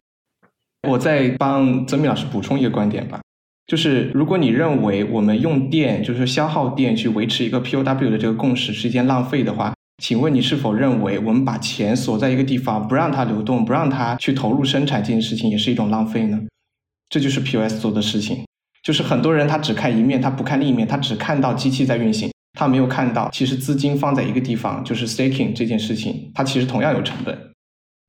我再帮曾敏老师补充一个观点吧，就是如果你认为我们用电就是消耗电去维持一个 POW 的这个共识是一件浪费的话，请问你是否认为我们把钱锁在一个地方不让它流动，不让它去投入生产这件事情也是一种浪费呢？这就是 POS 做的事情，就是很多人他只看一面，他不看另一面，他只看到机器在运行。他没有看到，其实资金放在一个地方，就是 staking 这件事情，它其实同样有成本。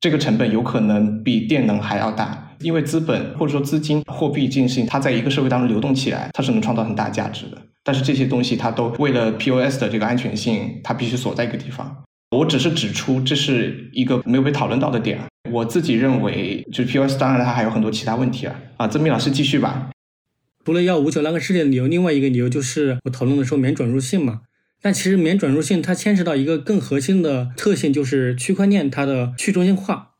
这个成本有可能比电能还要大，因为资本或者说资金、货币这件事情，它在一个社会当中流动起来，它是能创造很大价值的。但是这些东西，它都为了 POS 的这个安全性，它必须锁在一个地方。我只是指出这是一个没有被讨论到的点。我自己认为，就是 POS 当然它还有很多其他问题啊。啊，曾明老师继续吧。除了要五九那个事件的理由，另外一个理由就是我讨论的时候免转入性嘛。但其实免转入性它牵扯到一个更核心的特性，就是区块链它的去中心化。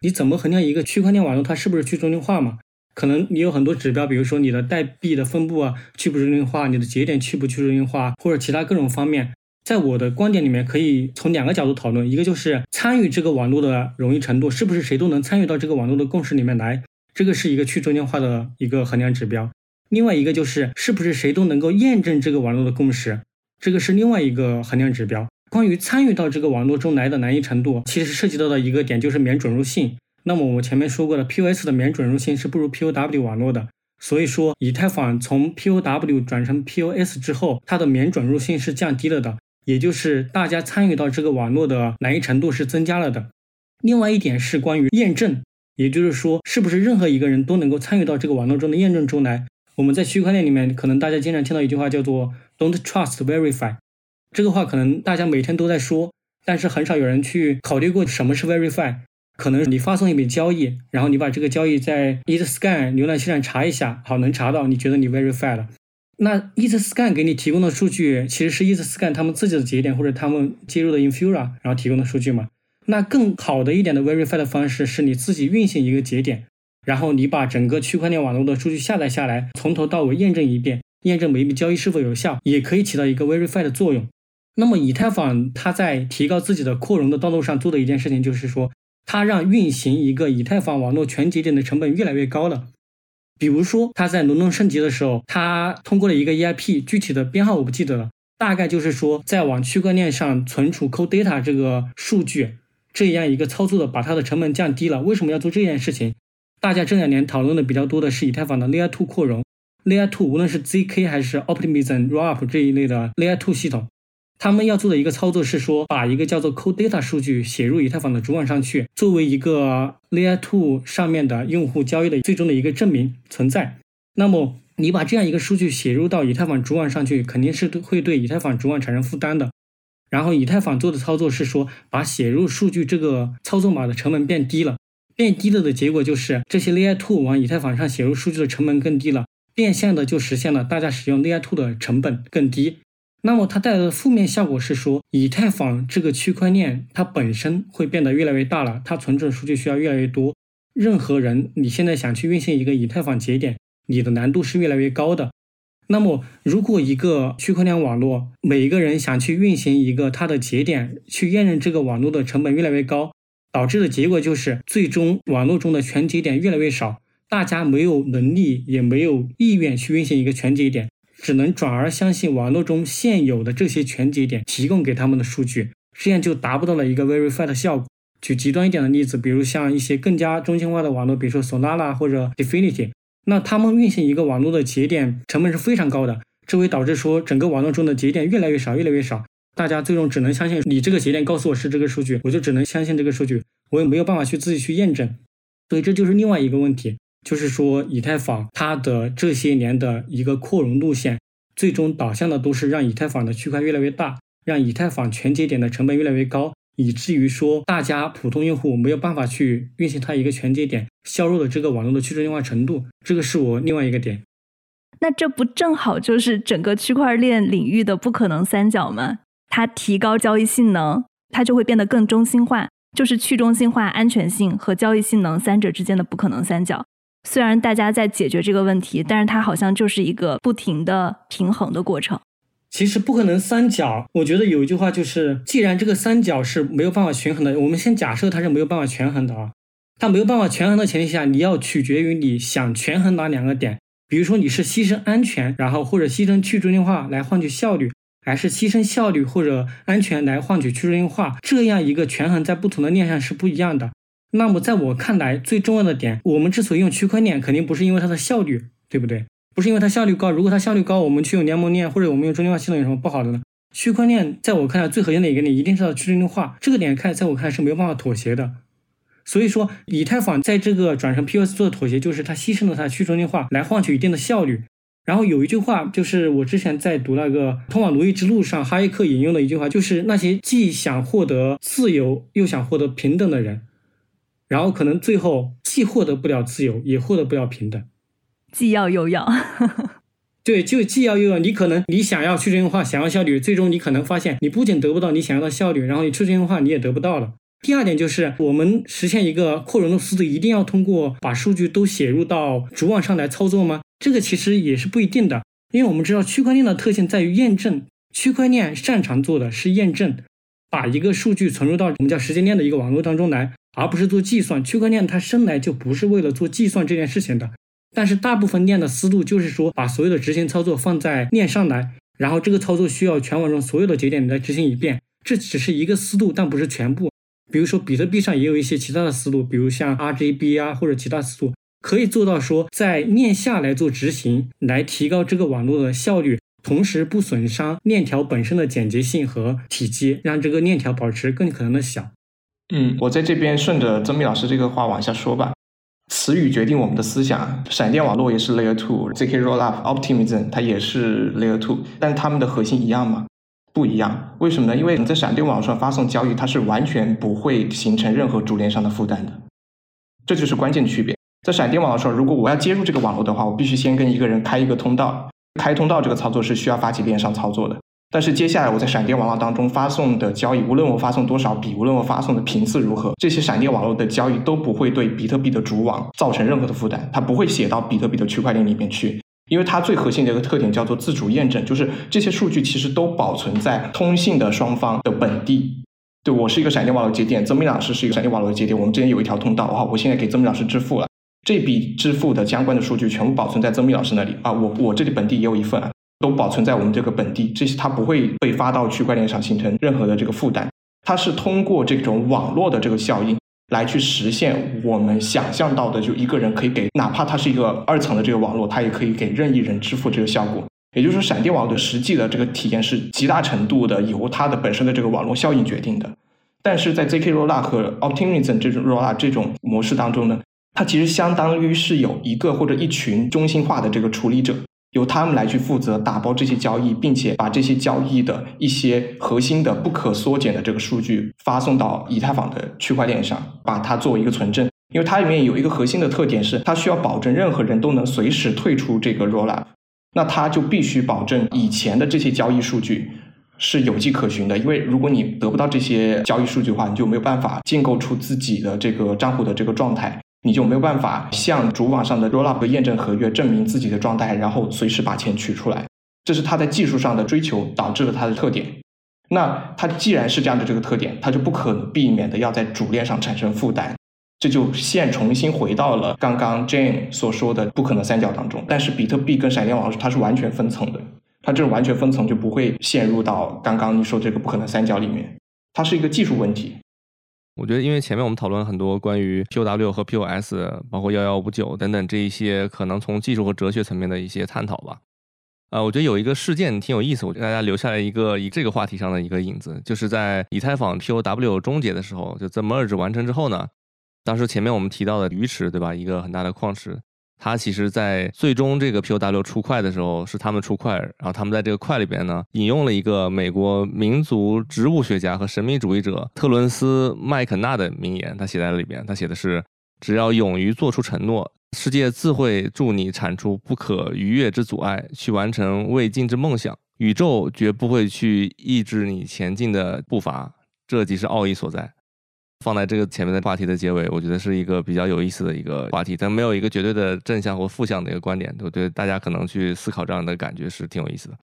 你怎么衡量一个区块链网络它是不是去中心化嘛？可能你有很多指标，比如说你的代币的分布啊去不中心化，你的节点去不去中心化，或者其他各种方面。在我的观点里面，可以从两个角度讨论，一个就是参与这个网络的容易程度，是不是谁都能参与到这个网络的共识里面来，这个是一个去中心化的一个衡量指标。另外一个就是，是不是谁都能够验证这个网络的共识，这个是另外一个衡量指标。关于参与到这个网络中来的难易程度，其实涉及到的一个点就是免准入性。那么我前面说过的，POS 的免准入性是不如 POW 网络的，所以说以太坊从 POW 转成 POS 之后，它的免准入性是降低了的，也就是大家参与到这个网络的难易程度是增加了的。另外一点是关于验证，也就是说，是不是任何一个人都能够参与到这个网络中的验证中来？我们在区块链里面，可能大家经常听到一句话叫做 “Don't trust, verify”。这个话可能大家每天都在说，但是很少有人去考虑过什么是 verify。可能你发送一笔交易，然后你把这个交易在 EatScan 浏览器上查一下，好，能查到，你觉得你 verify 了。那 EatScan 给你提供的数据，其实是 EatScan 他们自己的节点或者他们接入的 Infura，然后提供的数据嘛。那更好的一点的 verify 的方式是你自己运行一个节点，然后你把整个区块链网络的数据下载下来，从头到尾验证一遍，验证每一笔交易是否有效，也可以起到一个 verify 的作用。那么以太坊它在提高自己的扩容的道路上做的一件事情，就是说它让运行一个以太坊网络全节点的成本越来越高了。比如说，它在轮动升级的时候，它通过了一个 EIP，具体的编号我不记得了，大概就是说，在往区块链上存储 cold data 这个数据，这样一个操作的，把它的成本降低了。为什么要做这件事情？大家这两年讨论的比较多的是以太坊的 Layer 2扩容，Layer 2无论是 zk 还是 Optimism r o l u p 这一类的 Layer 2系统。他们要做的一个操作是说，把一个叫做 cold data 数据写入以太坊的主网上去，作为一个 layer two 上面的用户交易的最终的一个证明存在。那么你把这样一个数据写入到以太坊主网上去，肯定是会对以太坊主网产生负担的。然后以太坊做的操作是说，把写入数据这个操作码的成本变低了，变低了的结果就是这些 layer two 往以太坊上写入数据的成本更低了，变相的就实现了大家使用 layer two 的成本更低。那么它带来的负面效果是说，以太坊这个区块链它本身会变得越来越大了，它存储数据需要越来越多。任何人你现在想去运行一个以太坊节点，你的难度是越来越高的。那么如果一个区块链网络，每一个人想去运行一个它的节点，去验证这个网络的成本越来越高，导致的结果就是最终网络中的全节点越来越少，大家没有能力也没有意愿去运行一个全节点。只能转而相信网络中现有的这些全节点提供给他们的数据，这样就达不到了一个 verify 的效果。举极端一点的例子，比如像一些更加中心化的网络，比如说 Solana 或者 Definity，那他们运行一个网络的节点成本是非常高的，这会导致说整个网络中的节点越来越少，越来越少。大家最终只能相信你这个节点告诉我是这个数据，我就只能相信这个数据，我也没有办法去自己去验证。所以这就是另外一个问题。就是说，以太坊它的这些年的一个扩容路线，最终导向的都是让以太坊的区块越来越大，让以太坊全节点的成本越来越高，以至于说大家普通用户没有办法去运行它一个全节点，削弱了这个网络的去中心化程度。这个是我另外一个点。那这不正好就是整个区块链领域的不可能三角吗？它提高交易性能，它就会变得更中心化，就是去中心化、安全性和交易性能三者之间的不可能三角。虽然大家在解决这个问题，但是它好像就是一个不停的平衡的过程。其实不可能三角，我觉得有一句话就是，既然这个三角是没有办法权衡的，我们先假设它是没有办法权衡的啊。它没有办法权衡的前提下，你要取决于你想权衡哪两个点。比如说你是牺牲安全，然后或者牺牲去中心化来换取效率，还是牺牲效率或者安全来换取去中心化，这样一个权衡在不同的链上是不一样的。那么，在我看来，最重要的点，我们之所以用区块链，肯定不是因为它的效率，对不对？不是因为它效率高。如果它效率高，我们去用联盟链或者我们用中心化系统有什么不好的呢？区块链在我看来，最核心的一个点，一定是要去中心化。这个点看，在我看来是没有办法妥协的。所以说，以太坊在这个转成 POS 做的妥协，就是它牺牲了它的去中心化，来换取一定的效率。然后有一句话，就是我之前在读那个《通往奴役之路上》，哈耶克引用的一句话，就是那些既想获得自由又想获得平等的人。然后可能最后既获得不了自由，也获得不了平等，既要又要。对，就既要又要。你可能你想要去中心化，想要效率，最终你可能发现你不仅得不到你想要的效率，然后你去中心化你也得不到了。第二点就是，我们实现一个扩容的速度，一定要通过把数据都写入到主网上来操作吗？这个其实也是不一定的，因为我们知道区块链的特性在于验证，区块链擅长做的是验证，把一个数据存入到我们叫时间链的一个网络当中来。而不是做计算，区块链它生来就不是为了做计算这件事情的。但是大部分链的思路就是说，把所有的执行操作放在链上来，然后这个操作需要全网中所有的节点来执行一遍。这只是一个思路，但不是全部。比如说，比特币上也有一些其他的思路，比如像 RGB 啊或者其他思路，可以做到说在链下来做执行，来提高这个网络的效率，同时不损伤链条本身的简洁性和体积，让这个链条保持更可能的小。嗯，我在这边顺着曾密老师这个话往下说吧。词语决定我们的思想，闪电网络也是 Layer Two，zk Rollup Optimism 它也是 Layer Two，但它们的核心一样吗？不一样。为什么呢？因为你在闪电网络上发送交易，它是完全不会形成任何主链上的负担的，这就是关键区别。在闪电网络上，如果我要接入这个网络的话，我必须先跟一个人开一个通道，开通道这个操作是需要发起链上操作的。但是接下来我在闪电网络当中发送的交易，无论我发送多少笔，无论我发送的频次如何，这些闪电网络的交易都不会对比特币的主网造成任何的负担，它不会写到比特币的区块链里面去。因为它最核心的一个特点叫做自主验证，就是这些数据其实都保存在通信的双方的本地。对我是一个闪电网络节点，曾明老师是一个闪电网络节点，我们之间有一条通道，好，我现在给曾明老师支付了，这笔支付的相关的数据全部保存在曾明老师那里啊，我我这里本地也有一份啊，都保存在我们这个本地，这些它不会被发到区块链上形成任何的这个负担，它是通过这种网络的这个效应。来去实现我们想象到的，就一个人可以给，哪怕它是一个二层的这个网络，它也可以给任意人支付这个效果。也就是说，闪电网的实际的这个体验是极大程度的由它的本身的这个网络效应决定的。但是在 zk rollup 和 optimism 这种 rollup 这种模式当中呢，它其实相当于是有一个或者一群中心化的这个处理者。由他们来去负责打包这些交易，并且把这些交易的一些核心的不可缩减的这个数据发送到以太坊的区块链上，把它作为一个存证。因为它里面有一个核心的特点是，它需要保证任何人都能随时退出这个 rollup，那它就必须保证以前的这些交易数据是有迹可循的。因为如果你得不到这些交易数据的话，你就没有办法建构出自己的这个账户的这个状态。你就没有办法向主网上的 rollup 验证合约证明自己的状态，然后随时把钱取出来。这是它在技术上的追求导致了它的特点。那它既然是这样的这个特点，它就不可避免的要在主链上产生负担。这就现重新回到了刚刚 Jane 所说的不可能三角当中。但是比特币跟闪电网它是完全分层的，它这种完全分层就不会陷入到刚刚你说这个不可能三角里面。它是一个技术问题。我觉得，因为前面我们讨论了很多关于 POW 和 POS，包括幺幺五九等等这一些可能从技术和哲学层面的一些探讨吧。啊，我觉得有一个事件挺有意思，我给大家留下来一个以这个话题上的一个影子，就是在以太坊 POW 终结的时候，就 The Merge 完成之后呢，当时前面我们提到的鱼池，对吧？一个很大的矿池。他其实，在最终这个 POW 出块的时候，是他们出块，然后他们在这个块里边呢，引用了一个美国民族植物学家和神秘主义者特伦斯麦肯纳的名言，他写在了里边。他写的是：只要勇于做出承诺，世界自会助你铲除不可逾越之阻碍，去完成未尽之梦想。宇宙绝不会去抑制你前进的步伐，这即是奥义所在。放在这个前面的话题的结尾，我觉得是一个比较有意思的一个话题，但没有一个绝对的正向或负向的一个观点。我觉得大家可能去思考这样的感觉是挺有意思的。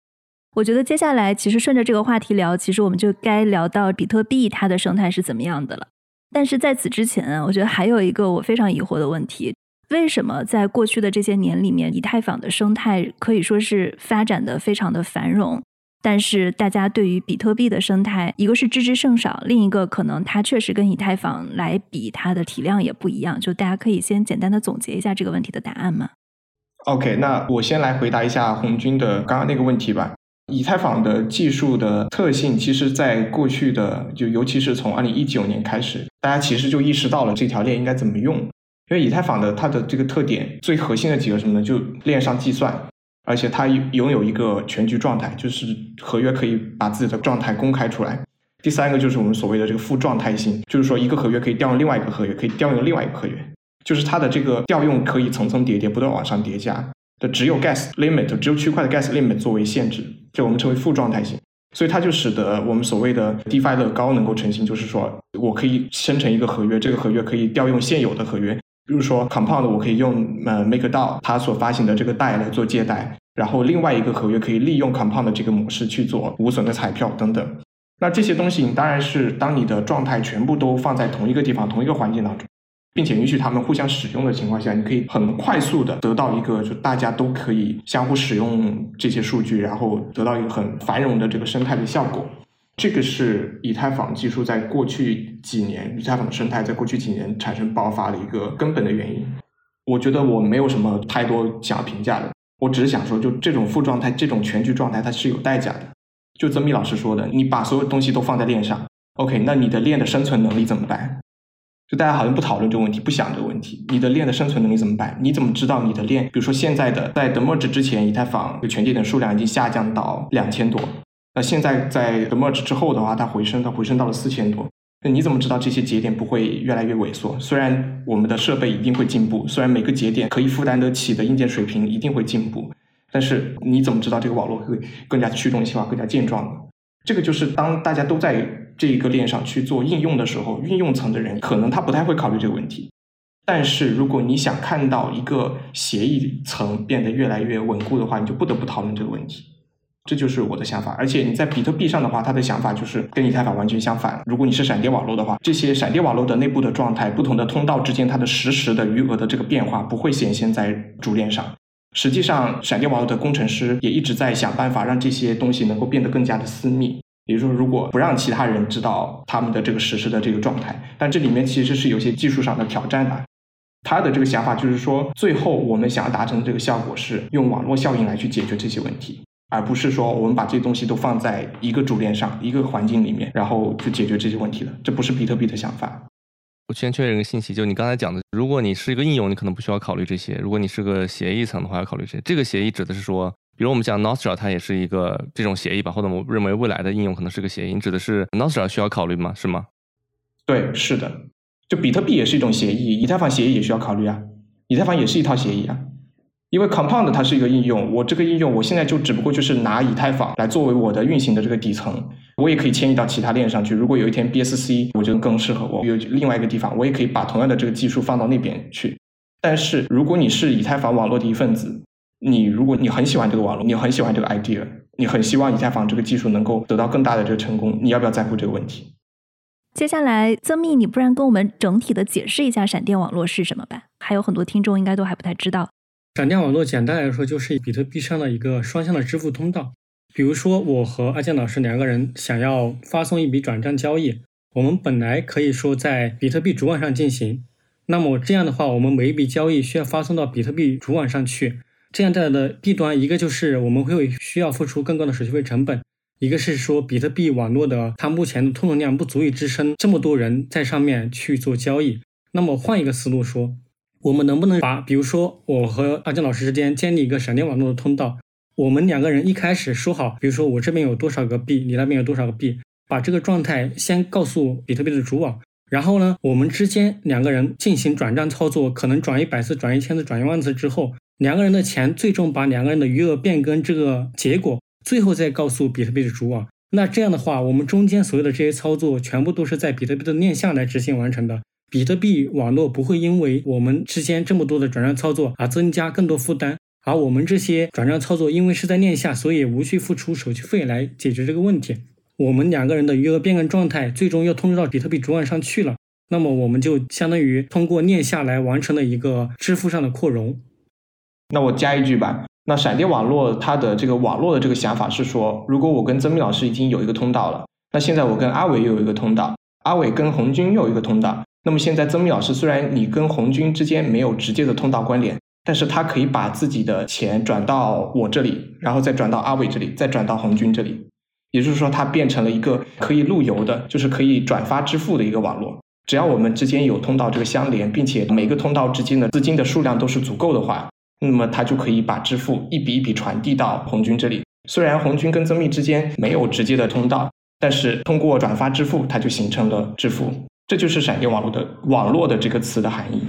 我觉得接下来其实顺着这个话题聊，其实我们就该聊到比特币它的生态是怎么样的了。但是在此之前啊，我觉得还有一个我非常疑惑的问题：为什么在过去的这些年里面，以太坊的生态可以说是发展的非常的繁荣？但是大家对于比特币的生态，一个是知之甚少，另一个可能它确实跟以太坊来比，它的体量也不一样。就大家可以先简单的总结一下这个问题的答案吗？OK，那我先来回答一下红军的刚刚那个问题吧。以太坊的技术的特性，其实在过去的就尤其是从二零一九年开始，大家其实就意识到了这条链应该怎么用。因为以太坊的它的这个特点，最核心的几个什么呢？就链上计算。而且它拥有一个全局状态，就是合约可以把自己的状态公开出来。第三个就是我们所谓的这个负状态性，就是说一个合约可以调用另外一个合约，可以调用另外一个合约，就是它的这个调用可以层层叠叠，不断往上叠加的。只有 gas limit，只有区块的 gas limit 作为限制，这我们称为负状态性。所以它就使得我们所谓的 DeFi 乐高能够成型，就是说我可以生成一个合约，这个合约可以调用现有的合约。比如说，Compound 我可以用呃 MakerDAO 它所发行的这个贷来做借贷，然后另外一个合约可以利用 Compound 这个模式去做无损的彩票等等。那这些东西当然是当你的状态全部都放在同一个地方、同一个环境当中，并且允许他们互相使用的情况下，你可以很快速的得到一个就大家都可以相互使用这些数据，然后得到一个很繁荣的这个生态的效果。这个是以太坊技术在过去几年，以太坊生态在过去几年产生爆发的一个根本的原因。我觉得我没有什么太多想要评价的，我只是想说，就这种负状态、这种全局状态，它是有代价的。就曾密老师说的，你把所有东西都放在链上，OK，那你的链的生存能力怎么办？就大家好像不讨论这个问题，不想这个问题。你的链的生存能力怎么办？你怎么知道你的链？比如说现在的在 demerge 之前，以太坊的全节点数量已经下降到两千多。那现在在 the merge 之后的话，它回升，它回升到了四千多。那你怎么知道这些节点不会越来越萎缩？虽然我们的设备一定会进步，虽然每个节点可以负担得起的硬件水平一定会进步，但是你怎么知道这个网络会更加驱动性化、更加健壮呢？这个就是当大家都在这个链上去做应用的时候，运用层的人可能他不太会考虑这个问题。但是如果你想看到一个协议层变得越来越稳固的话，你就不得不讨论这个问题。这就是我的想法。而且你在比特币上的话，它的想法就是跟以太坊完全相反。如果你是闪电网络的话，这些闪电网络的内部的状态、不同的通道之间它的实时的余额的这个变化不会显现在主链上。实际上，闪电网络的工程师也一直在想办法让这些东西能够变得更加的私密。也就是说，如果不让其他人知道他们的这个实时的这个状态，但这里面其实是有些技术上的挑战的。他的这个想法就是说，最后我们想要达成的这个效果是用网络效应来去解决这些问题，而不是说我们把这些东西都放在一个主链上、一个环境里面，然后就解决这些问题了。这不是比特币的想法。我先确认一个信息，就你刚才讲的，如果你是一个应用，你可能不需要考虑这些；如果你是个协议层的话，要考虑这些。这个协议指的是说，比如我们讲 Nostra，它也是一个这种协议吧，或者我们认为未来的应用可能是个协议，你指的是 Nostra 需要考虑吗？是吗？对，是的。就比特币也是一种协议，以太坊协议也需要考虑啊。以太坊也是一套协议啊。因为 Compound 它是一个应用，我这个应用我现在就只不过就是拿以太坊来作为我的运行的这个底层，我也可以迁移到其他链上去。如果有一天 BSC 我觉得更适合我，有另外一个地方，我也可以把同样的这个技术放到那边去。但是如果你是以太坊网络的一份子，你如果你很喜欢这个网络，你很喜欢这个 idea，你很希望以太坊这个技术能够得到更大的这个成功，你要不要在乎这个问题？接下来，曾密，你不然跟我们整体的解释一下闪电网络是什么吧？还有很多听众应该都还不太知道。闪电网络简单来说就是比特币上的一个双向的支付通道。比如说，我和阿健老师两个人想要发送一笔转账交易，我们本来可以说在比特币主网上进行。那么这样的话，我们每一笔交易需要发送到比特币主网上去，这样带来的弊端一个就是我们会需要付出更高的手续费成本。一个是说，比特币网络的它目前的通融量不足以支撑这么多人在上面去做交易。那么换一个思路说，我们能不能把，比如说我和阿健老师之间建立一个闪电网络的通道，我们两个人一开始说好，比如说我这边有多少个币，你那边有多少个币，把这个状态先告诉比特币的主网，然后呢，我们之间两个人进行转账操作，可能转一百次、转一千次、转一万次之后，两个人的钱最终把两个人的余额变更这个结果。最后再告诉比特币的主网，那这样的话，我们中间所有的这些操作全部都是在比特币的链下来执行完成的。比特币网络不会因为我们之间这么多的转账操作而增加更多负担，而我们这些转账操作因为是在链下，所以无需付出手续费来解决这个问题。我们两个人的余额变更状态最终又通知到比特币主网上去了，那么我们就相当于通过链下来完成了一个支付上的扩容。那我加一句吧。那闪电网络它的这个网络的这个想法是说，如果我跟曾密老师已经有一个通道了，那现在我跟阿伟又有一个通道，阿伟跟红军又有一个通道，那么现在曾密老师虽然你跟红军之间没有直接的通道关联，但是他可以把自己的钱转到我这里，然后再转到阿伟这里，再转到红军这里，也就是说，它变成了一个可以路由的，就是可以转发支付的一个网络。只要我们之间有通道这个相连，并且每个通道之间的资金的数量都是足够的话。那么他就可以把支付一笔一笔传递到红军这里。虽然红军跟曾密之间没有直接的通道，但是通过转发支付，它就形成了支付。这就是闪电网络的“网络”的这个词的含义。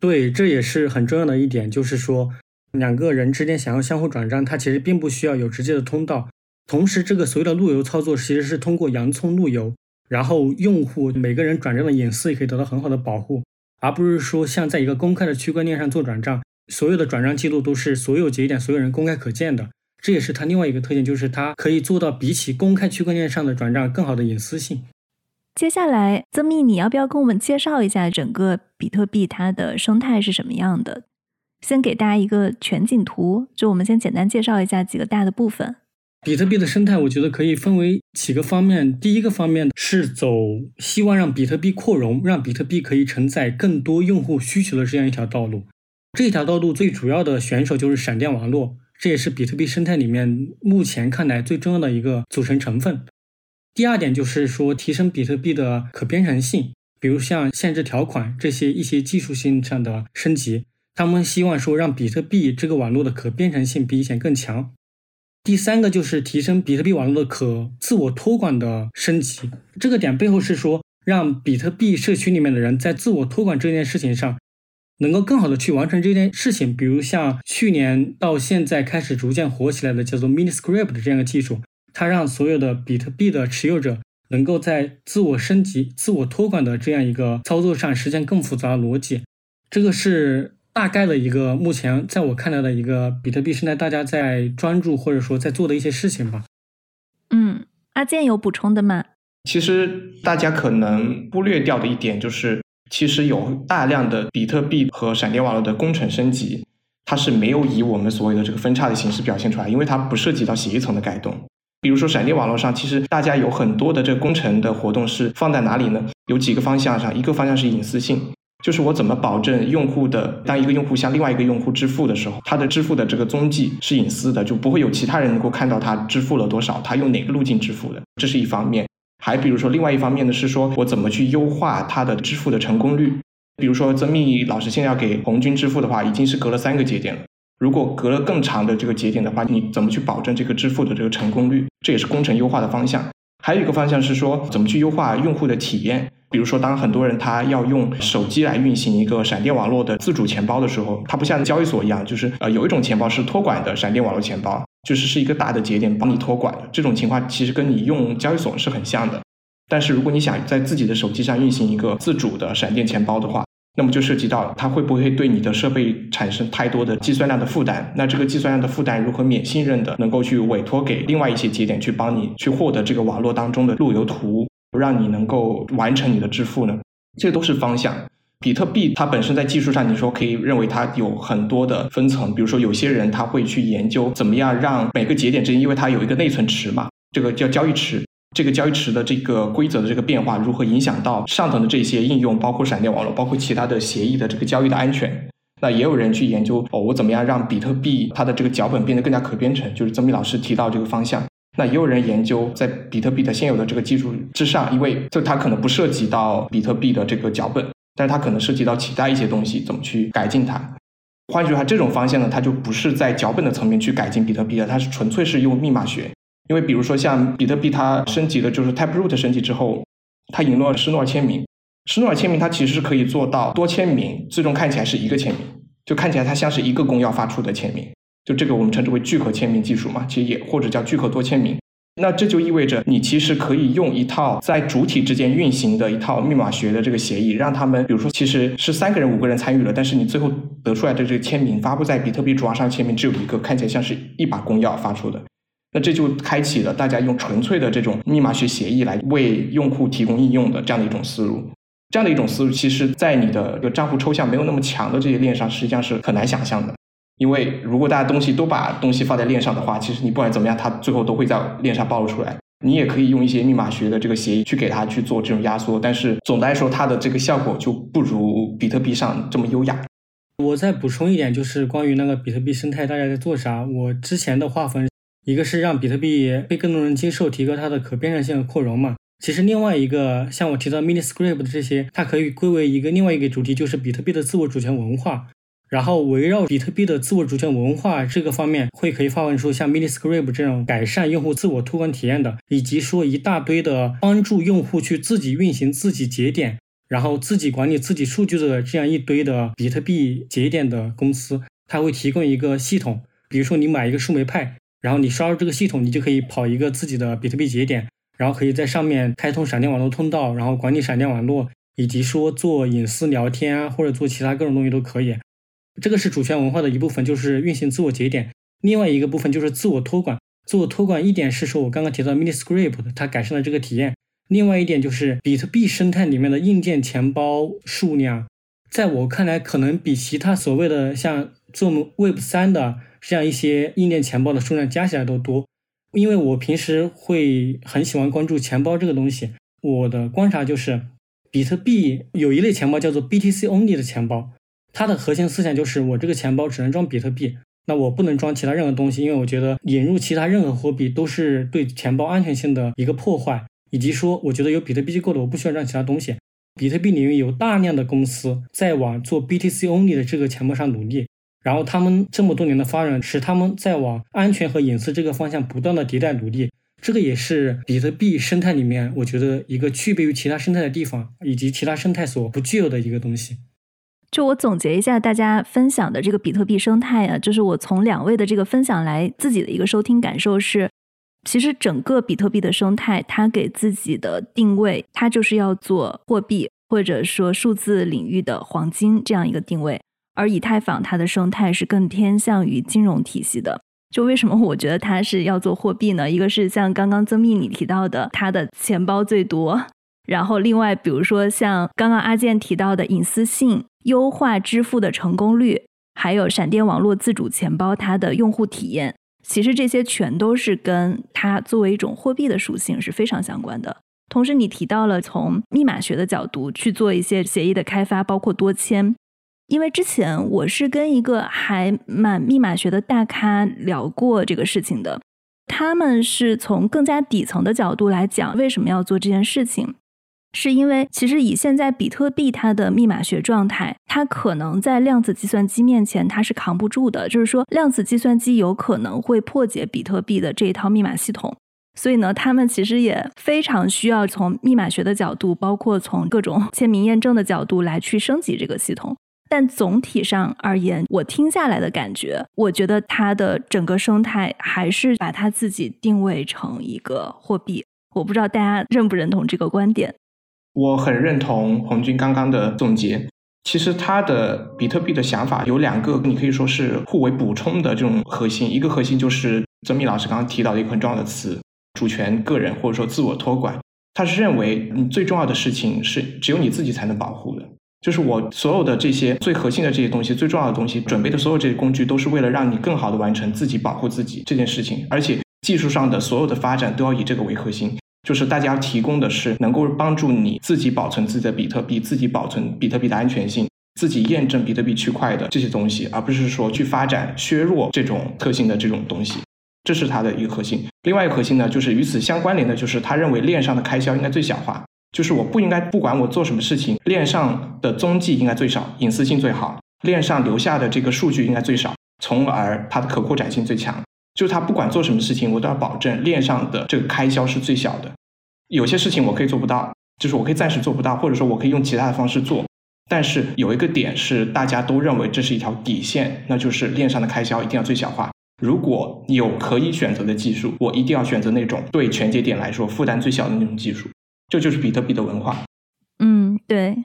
对，这也是很重要的一点，就是说两个人之间想要相互转账，它其实并不需要有直接的通道。同时，这个所谓的路由操作其实是通过洋葱路由，然后用户每个人转账的隐私也可以得到很好的保护，而不是说像在一个公开的区块链上做转账。所有的转账记录都是所有节点所有人公开可见的，这也是它另外一个特点，就是它可以做到比起公开区块链上的转账更好的隐私性。接下来，曾密，你要不要跟我们介绍一下整个比特币它的生态是什么样的？先给大家一个全景图，就我们先简单介绍一下几个大的部分。比特币的生态，我觉得可以分为几个方面。第一个方面是走希望让比特币扩容，让比特币可以承载更多用户需求的这样一条道路。这条道路最主要的选手就是闪电网络，这也是比特币生态里面目前看来最重要的一个组成成分。第二点就是说提升比特币的可编程性，比如像限制条款这些一些技术性上的升级，他们希望说让比特币这个网络的可编程性比以前更强。第三个就是提升比特币网络的可自我托管的升级。这个点背后是说，让比特币社区里面的人在自我托管这件事情上，能够更好的去完成这件事情。比如像去年到现在开始逐渐火起来的叫做 Miniscript 的这样一个技术，它让所有的比特币的持有者能够在自我升级、自我托管的这样一个操作上实现更复杂的逻辑。这个是。大概的一个目前在我看来的一个比特币生态，大家在专注或者说在做的一些事情吧。嗯，阿健有补充的吗？其实大家可能忽略掉的一点就是，其实有大量的比特币和闪电网络的工程升级，它是没有以我们所谓的这个分叉的形式表现出来，因为它不涉及到协议层的改动。比如说闪电网络上，其实大家有很多的这个工程的活动是放在哪里呢？有几个方向上，一个方向是隐私性。就是我怎么保证用户的当一个用户向另外一个用户支付的时候，他的支付的这个踪迹是隐私的，就不会有其他人能够看到他支付了多少，他用哪个路径支付的，这是一方面。还比如说，另外一方面呢，是说我怎么去优化他的支付的成功率。比如说，曾密老师现在要给红军支付的话，已经是隔了三个节点了。如果隔了更长的这个节点的话，你怎么去保证这个支付的这个成功率？这也是工程优化的方向。还有一个方向是说，怎么去优化用户的体验。比如说，当很多人他要用手机来运行一个闪电网络的自主钱包的时候，它不像交易所一样，就是呃有一种钱包是托管的闪电网络钱包，就是是一个大的节点帮你托管的。这种情况其实跟你用交易所是很像的。但是如果你想在自己的手机上运行一个自主的闪电钱包的话，那么就涉及到它会不会对你的设备产生太多的计算量的负担？那这个计算量的负担如何免信任的能够去委托给另外一些节点去帮你去获得这个网络当中的路由图？让你能够完成你的支付呢？这都是方向。比特币它本身在技术上，你说可以认为它有很多的分层。比如说，有些人他会去研究怎么样让每个节点之间，因为它有一个内存池嘛，这个叫交易池。这个交易池的这个规则的这个变化，如何影响到上层的这些应用，包括闪电网络，包括其他的协议的这个交易的安全？那也有人去研究哦，我怎么样让比特币它的这个脚本变得更加可编程？就是曾斌老师提到这个方向。那也有人研究，在比特币的现有的这个技术之上，因为就它可能不涉及到比特币的这个脚本，但是它可能涉及到其他一些东西，怎么去改进它？换句话，这种方向呢，它就不是在脚本的层面去改进比特币的，它是纯粹是用密码学。因为比如说像比特币，它升级的就是 Taproot 升级之后，它引入了施诺尔签名。施诺尔签名它其实是可以做到多签名，最终看起来是一个签名，就看起来它像是一个公钥发出的签名。就这个我们称之为聚合签名技术嘛，其实也或者叫聚合多签名。那这就意味着你其实可以用一套在主体之间运行的一套密码学的这个协议，让他们，比如说其实是三个人、五个人参与了，但是你最后得出来的这个签名发布在比特币主网上签名只有一个，看起来像是一把公钥发出的。那这就开启了大家用纯粹的这种密码学协议来为用户提供应用的这样的一种思路。这样的一种思路，其实在你的这个账户抽象没有那么强的这些链上，实际上是很难想象的。因为如果大家东西都把东西放在链上的话，其实你不管怎么样，它最后都会在链上暴露出来。你也可以用一些密码学的这个协议去给它去做这种压缩，但是总的来说，它的这个效果就不如比特币上这么优雅。我再补充一点，就是关于那个比特币生态，大家在做啥？我之前的划分，一个是让比特币被更多人接受，提高它的可编程性和扩容嘛。其实另外一个，像我提到 Miniscript 的这些，它可以归为一个另外一个主题，就是比特币的自我主权文化。然后围绕比特币的自我主权文化这个方面，会可以发挥出像 Miniscript 这种改善用户自我托管体验的，以及说一大堆的帮助用户去自己运行自己节点，然后自己管理自己数据的这样一堆的比特币节点的公司，它会提供一个系统，比如说你买一个树莓派，然后你刷入这个系统，你就可以跑一个自己的比特币节点，然后可以在上面开通闪电网络通道，然后管理闪电网络，以及说做隐私聊天啊，或者做其他各种东西都可以。这个是主权文化的一部分，就是运行自我节点；另外一个部分就是自我托管。自我托管一点是说我刚刚提到 Miniscript，它改善了这个体验；另外一点就是比特币生态里面的硬件钱包数量，在我看来可能比其他所谓的像做 Web 三的这样一些硬件钱包的数量加起来都多。因为我平时会很喜欢关注钱包这个东西，我的观察就是，比特币有一类钱包叫做 BTC Only 的钱包。它的核心思想就是，我这个钱包只能装比特币，那我不能装其他任何东西，因为我觉得引入其他任何货币都是对钱包安全性的一个破坏，以及说，我觉得有比特币就够了，我不需要装其他东西。比特币领域有大量的公司在往做 BTC Only 的这个钱包上努力，然后他们这么多年的发展，使他们在往安全和隐私这个方向不断的迭代努力。这个也是比特币生态里面，我觉得一个区别于其他生态的地方，以及其他生态所不具有的一个东西。就我总结一下大家分享的这个比特币生态啊，就是我从两位的这个分享来自己的一个收听感受是，其实整个比特币的生态，它给自己的定位，它就是要做货币或者说数字领域的黄金这样一个定位，而以太坊它的生态是更偏向于金融体系的。就为什么我觉得它是要做货币呢？一个是像刚刚曾密你提到的，它的钱包最多，然后另外比如说像刚刚阿健提到的隐私性、优化支付的成功率，还有闪电网络自主钱包它的用户体验，其实这些全都是跟它作为一种货币的属性是非常相关的。同时，你提到了从密码学的角度去做一些协议的开发，包括多签。因为之前我是跟一个还蛮密码学的大咖聊过这个事情的，他们是从更加底层的角度来讲为什么要做这件事情，是因为其实以现在比特币它的密码学状态，它可能在量子计算机面前它是扛不住的，就是说量子计算机有可能会破解比特币的这一套密码系统，所以呢，他们其实也非常需要从密码学的角度，包括从各种签名验证的角度来去升级这个系统。但总体上而言，我听下来的感觉，我觉得它的整个生态还是把它自己定位成一个货币。我不知道大家认不认同这个观点。我很认同红军刚刚的总结。其实他的比特币的想法有两个，你可以说是互为补充的这种核心。一个核心就是曾密老师刚刚提到的一个很重要的词：主权、个人或者说自我托管。他是认为你最重要的事情是只有你自己才能保护的。就是我所有的这些最核心的这些东西，最重要的东西，准备的所有这些工具，都是为了让你更好的完成自己保护自己这件事情。而且技术上的所有的发展都要以这个为核心，就是大家提供的是能够帮助你自己保存自己的比特币，自己保存比特币的安全性，自己验证比特币区块的这些东西，而不是说去发展削弱这种特性的这种东西。这是它的一个核心。另外一个核心呢，就是与此相关联的，就是他认为链上的开销应该最小化。就是我不应该不管我做什么事情，链上的踪迹应该最少，隐私性最好，链上留下的这个数据应该最少，从而它的可扩展性最强。就是它不管做什么事情，我都要保证链上的这个开销是最小的。有些事情我可以做不到，就是我可以暂时做不到，或者说我可以用其他的方式做。但是有一个点是大家都认为这是一条底线，那就是链上的开销一定要最小化。如果有可以选择的技术，我一定要选择那种对全节点来说负担最小的那种技术。这就是比特币的文化。嗯，对，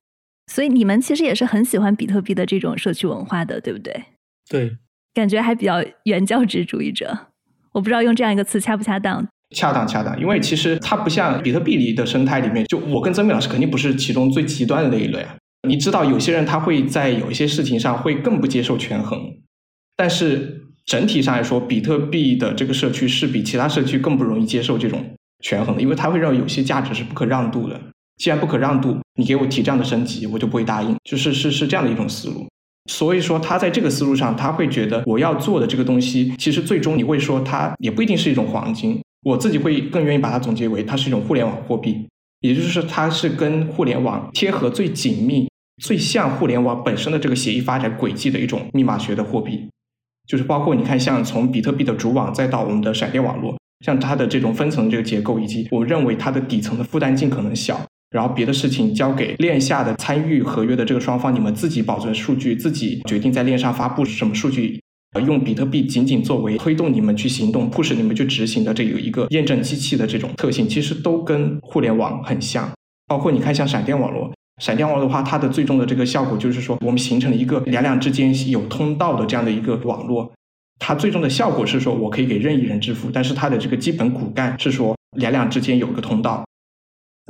所以你们其实也是很喜欢比特币的这种社区文化的，对不对？对，感觉还比较原教旨主义者。我不知道用这样一个词恰不恰当？恰当，恰当。因为其实它不像比特币里的生态里面，就我跟曾明老师肯定不是其中最极端的那一类啊。你知道，有些人他会在有一些事情上会更不接受权衡，但是整体上来说，比特币的这个社区是比其他社区更不容易接受这种。权衡的，因为他会认为有些价值是不可让渡的。既然不可让渡，你给我提这样的升级，我就不会答应。就是是是这样的一种思路。所以说，他在这个思路上，他会觉得我要做的这个东西，其实最终你会说它也不一定是一种黄金。我自己会更愿意把它总结为，它是一种互联网货币，也就是它是跟互联网贴合最紧密、最像互联网本身的这个协议发展轨迹的一种密码学的货币。就是包括你看，像从比特币的主网再到我们的闪电网络。像它的这种分层这个结构，以及我认为它的底层的负担尽可能小，然后别的事情交给链下的参与合约的这个双方，你们自己保存数据，自己决定在链上发布什么数据，用比特币仅仅作为推动你们去行动、迫使你们去执行的这有一个验证机器的这种特性，其实都跟互联网很像。包括你看，像闪电网络，闪电网络的话，它的最终的这个效果就是说，我们形成了一个两两之间有通道的这样的一个网络。它最终的效果是说，我可以给任意人支付，但是它的这个基本骨干是说，两两之间有个通道。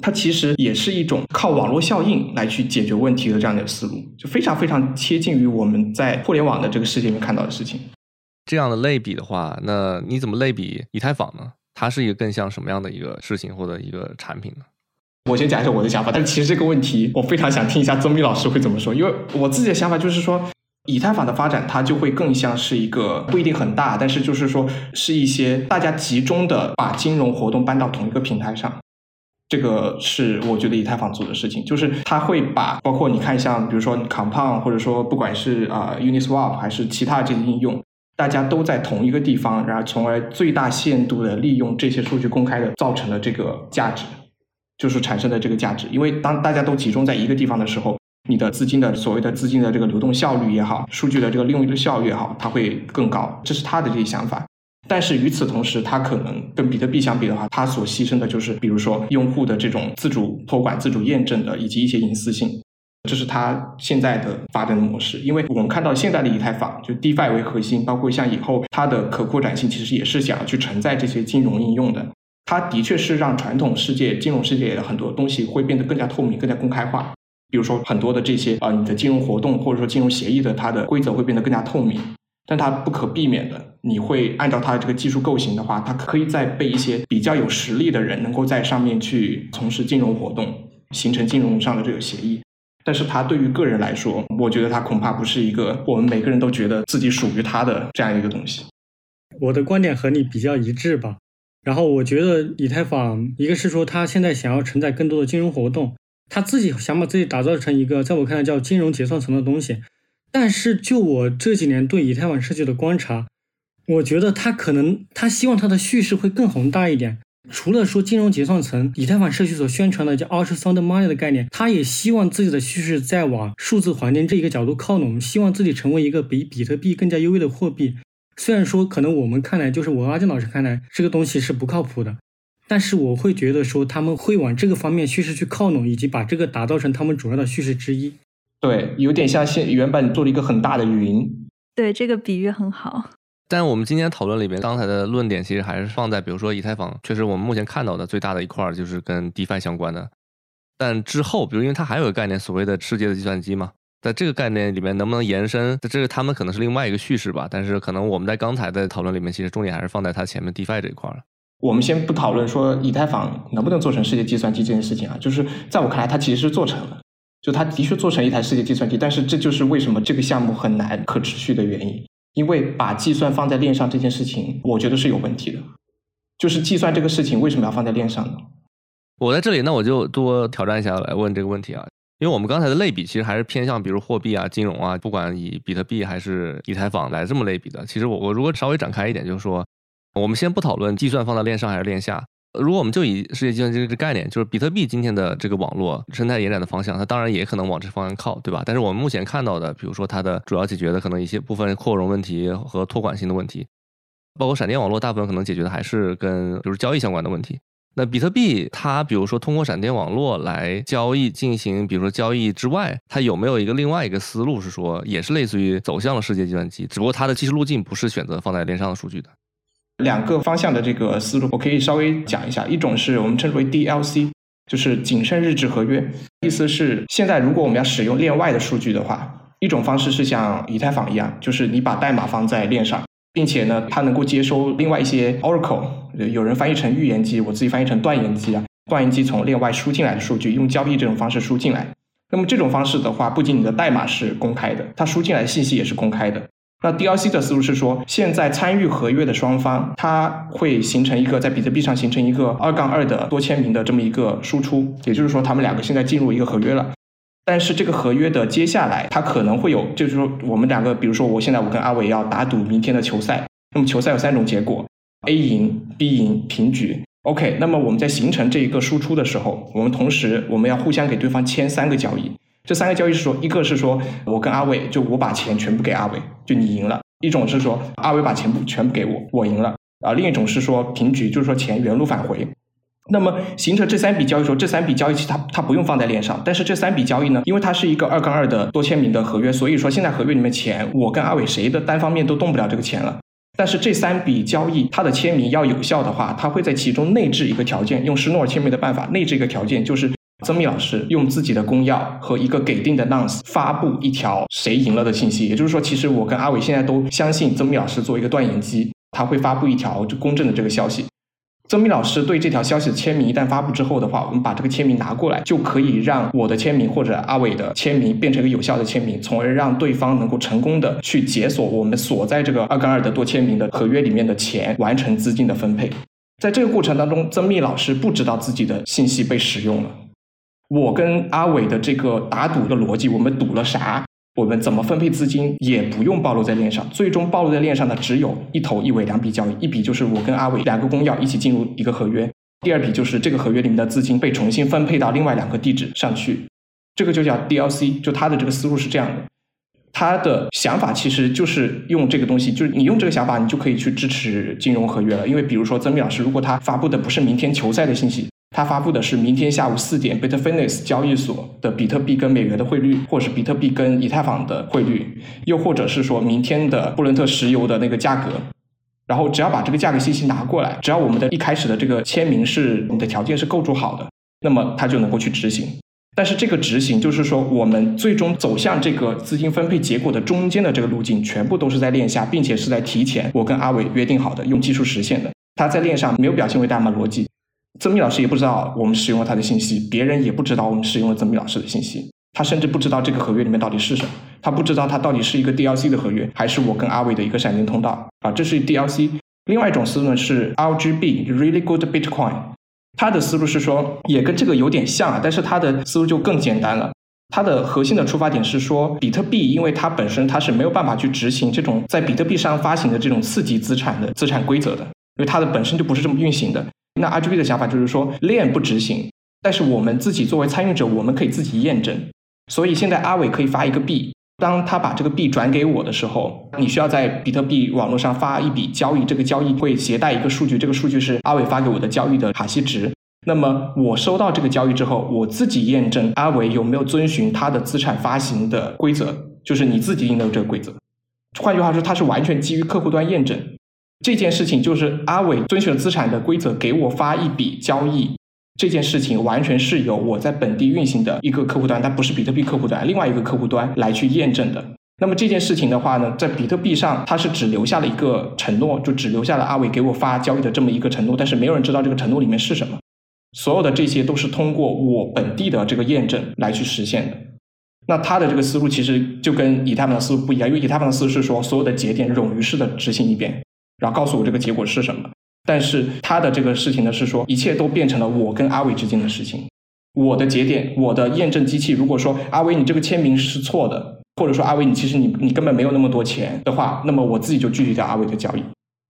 它其实也是一种靠网络效应来去解决问题的这样的思路，就非常非常贴近于我们在互联网的这个世界里面看到的事情。这样的类比的话，那你怎么类比以太坊呢？它是一个更像什么样的一个事情或者一个产品呢？我先讲一下我的想法，但是其实这个问题我非常想听一下曾密老师会怎么说，因为我自己的想法就是说。以太坊的发展，它就会更像是一个不一定很大，但是就是说是一些大家集中的把金融活动搬到同一个平台上。这个是我觉得以太坊做的事情，就是它会把包括你看像比如说 Compound，或者说不管是啊 Uniswap 还是其他这些应用，大家都在同一个地方，然后从而最大限度的利用这些数据公开的造成的这个价值，就是产生的这个价值。因为当大家都集中在一个地方的时候，你的资金的所谓的资金的这个流动效率也好，数据的这个利用率效率也好，它会更高。这是他的这些想法。但是与此同时，它可能跟比特币相比的话，它所牺牲的就是，比如说用户的这种自主托管、自主验证的，以及一些隐私性，这是它现在的发展的模式。因为我们看到现在的以太坊，就 DeFi 为核心，包括像以后它的可扩展性，其实也是想要去承载这些金融应用的。它的确是让传统世界、金融世界的很多东西会变得更加透明、更加公开化。比如说很多的这些啊，你的金融活动或者说金融协议的它的规则会变得更加透明。但它不可避免的，你会按照它的这个技术构型的话，它可以再被一些比较有实力的人能够在上面去从事金融活动，形成金融上的这个协议。但是它对于个人来说，我觉得它恐怕不是一个我们每个人都觉得自己属于它的这样一个东西。我的观点和你比较一致吧。然后我觉得以太坊，一个是说它现在想要承载更多的金融活动，他自己想把自己打造成一个在我看来叫金融结算层的东西。但是，就我这几年对以太坊设计的观察，我觉得他可能他希望他的叙事会更宏大一点。除了说金融结算层，以太坊社区所宣传的叫 Ultra Sound Money 的概念，他也希望自己的叙事在往数字黄金这一个角度靠拢，希望自己成为一个比比特币更加优越的货币。虽然说可能我们看来，就是我阿健老师看来，这个东西是不靠谱的，但是我会觉得说他们会往这个方面叙事去靠拢，以及把这个打造成他们主要的叙事之一。对，有点像现原版做了一个很大的云。对，这个比喻很好。但我们今天讨论里面，刚才的论点其实还是放在，比如说以太坊，确实我们目前看到的最大的一块就是跟 DeFi 相关的。但之后，比如因为它还有个概念，所谓的世界的计算机嘛，在这个概念里面能不能延伸，这个他们可能是另外一个叙事吧。但是可能我们在刚才的讨论里面，其实重点还是放在它前面 DeFi 这一块了。我们先不讨论说以太坊能不能做成世界计算机这件事情啊，就是在我看来，它其实是做成了。就它的确做成一台世界计算机，但是这就是为什么这个项目很难可持续的原因。因为把计算放在链上这件事情，我觉得是有问题的。就是计算这个事情为什么要放在链上呢？我在这里，那我就多挑战一下来问这个问题啊。因为我们刚才的类比其实还是偏向，比如货币啊、金融啊，不管以比特币还是以太坊来这么类比的。其实我我如果稍微展开一点，就是说，我们先不讨论计算放在链上还是链下。如果我们就以世界计算机这个概念，就是比特币今天的这个网络生态延展的方向，它当然也可能往这方向靠，对吧？但是我们目前看到的，比如说它的主要解决的可能一些部分扩容问题和托管性的问题，包括闪电网络，大部分可能解决的还是跟就是交易相关的问题。那比特币它比如说通过闪电网络来交易进行，比如说交易之外，它有没有一个另外一个思路是说，也是类似于走向了世界计算机，只不过它的技术路径不是选择放在链上的数据的。两个方向的这个思路，我可以稍微讲一下。一种是我们称之为 DLC，就是谨慎日志合约，意思是现在如果我们要使用链外的数据的话，一种方式是像以太坊一样，就是你把代码放在链上，并且呢，它能够接收另外一些 Oracle，有人翻译成预言机，我自己翻译成断言机啊，断言机从链外输进来的数据，用交易这种方式输进来。那么这种方式的话，不仅你的代码是公开的，它输进来的信息也是公开的。那 DLC 的思路是说，现在参与合约的双方，它会形成一个在比特币上形成一个二杠二的多签名的这么一个输出，也就是说，他们两个现在进入一个合约了。但是这个合约的接下来，它可能会有，就是说，我们两个，比如说，我现在我跟阿伟要打赌明天的球赛，那么球赛有三种结果：A 赢、B 赢、平局。OK，那么我们在形成这一个输出的时候，我们同时我们要互相给对方签三个交易。这三个交易是说，一个是说我跟阿伟，就我把钱全部给阿伟，就你赢了；一种是说阿伟把钱不全部给我，我赢了；啊，另一种是说平局，就是说钱原路返回。那么形成这三笔交易时候，这三笔交易其实它它不用放在链上，但是这三笔交易呢，因为它是一个二杠二的多签名的合约，所以说现在合约里面钱我跟阿伟谁的单方面都动不了这个钱了。但是这三笔交易它的签名要有效的话，它会在其中内置一个条件，用施诺尔签名的办法内置一个条件，就是。曾密老师用自己的公钥和一个给定的 nonce 发布一条谁赢了的信息，也就是说，其实我跟阿伟现在都相信曾密老师作为一个断言机，他会发布一条就公正的这个消息。曾密老师对这条消息的签名一旦发布之后的话，我们把这个签名拿过来，就可以让我的签名或者阿伟的签名变成一个有效的签名，从而让对方能够成功的去解锁我们锁在这个二杠二的多签名的合约里面的钱，完成资金的分配。在这个过程当中，曾密老师不知道自己的信息被使用了。我跟阿伟的这个打赌的逻辑，我们赌了啥？我们怎么分配资金也不用暴露在链上，最终暴露在链上的只有一头一尾两笔交易，一笔就是我跟阿伟两个公钥一起进入一个合约，第二笔就是这个合约里面的资金被重新分配到另外两个地址上去，这个就叫 DLC，就他的这个思路是这样的，他的想法其实就是用这个东西，就是你用这个想法，你就可以去支持金融合约了，因为比如说曾密老师，如果他发布的不是明天球赛的信息。他发布的是明天下午四点，Bitfinex 交易所的比特币跟美元的汇率，或者是比特币跟以太坊的汇率，又或者是说明天的布伦特石油的那个价格。然后只要把这个价格信息拿过来，只要我们的一开始的这个签名是你的条件是构筑好的，那么它就能够去执行。但是这个执行就是说，我们最终走向这个资金分配结果的中间的这个路径，全部都是在链下，并且是在提前我跟阿伟约定好的，用技术实现的。它在链上没有表现为代码逻辑。曾密老师也不知道我们使用了他的信息，别人也不知道我们使用了曾密老师的信息。他甚至不知道这个合约里面到底是什么，他不知道它到底是一个 DLC 的合约，还是我跟阿伟的一个闪电通道啊。这是 DLC。另外一种思路呢是 RGB，Really Good Bitcoin。他的思路是说，也跟这个有点像啊，但是他的思路就更简单了。它的核心的出发点是说，比特币因为它本身它是没有办法去执行这种在比特币上发行的这种次级资产的资产规则的，因为它的本身就不是这么运行的。那 RGB 的想法就是说，链不执行，但是我们自己作为参与者，我们可以自己验证。所以现在阿伟可以发一个币，当他把这个币转给我的时候，你需要在比特币网络上发一笔交易，这个交易会携带一个数据，这个数据是阿伟发给我的交易的卡西值。那么我收到这个交易之后，我自己验证阿伟有没有遵循他的资产发行的规则，就是你自己印的这个规则。换句话说，它是完全基于客户端验证。这件事情就是阿伟遵循了资产的规则给我发一笔交易，这件事情完全是由我在本地运行的一个客户端，它不是比特币客户端，另外一个客户端来去验证的。那么这件事情的话呢，在比特币上它是只留下了一个承诺，就只留下了阿伟给我发交易的这么一个承诺，但是没有人知道这个承诺里面是什么。所有的这些都是通过我本地的这个验证来去实现的。那他的这个思路其实就跟以太坊的思路不一样，因为以太坊的思路是说所有的节点冗余式的执行一遍。然后告诉我这个结果是什么，但是他的这个事情呢是说，一切都变成了我跟阿伟之间的事情。我的节点，我的验证机器，如果说阿伟你这个签名是错的，或者说阿伟你其实你你根本没有那么多钱的话，那么我自己就拒绝掉阿伟的交易，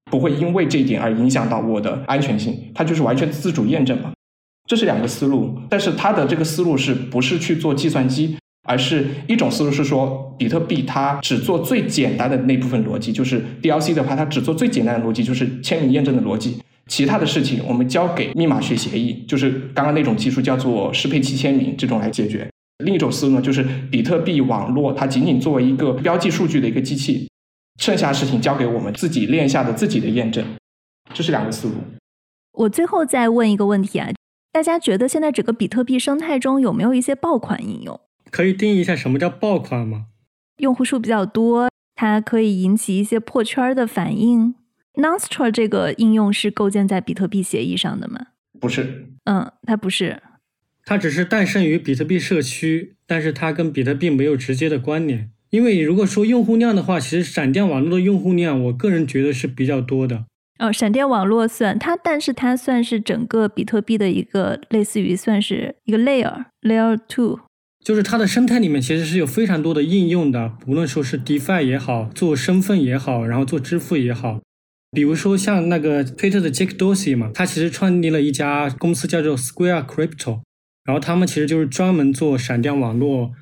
不会因为这一点而影响到我的安全性。它就是完全自主验证嘛，这是两个思路。但是他的这个思路是不是去做计算机？而是一种思路是说，比特币它只做最简单的那部分逻辑，就是 DLC 的话，它只做最简单的逻辑，就是签名验证的逻辑。其他的事情我们交给密码学协议，就是刚刚那种技术叫做适配器签名这种来解决。另一种思路呢，就是比特币网络它仅仅作为一个标记数据的一个机器，剩下的事情交给我们自己链下的自己的验证。这是两个思路。我最后再问一个问题啊，大家觉得现在整个比特币生态中有没有一些爆款应用？可以定义一下什么叫爆款吗？用户数比较多，它可以引起一些破圈的反应。Nostr 这个应用是构建在比特币协议上的吗？不是，嗯，它不是，它只是诞生于比特币社区，但是它跟比特币没有直接的关联。因为如果说用户量的话，其实闪电网络的用户量，我个人觉得是比较多的。哦，闪电网络算它，但是它算是整个比特币的一个类似于算是一个 layer，layer two。就是它的生态里面其实是有非常多的应用的，无论说是 DeFi 也好，做身份也好，然后做支付也好，比如说像那个推特的 Jack Dorsey 嘛，他其实创立了一家公司叫做 Square Crypto，然后他们其实就是专门做闪电网络，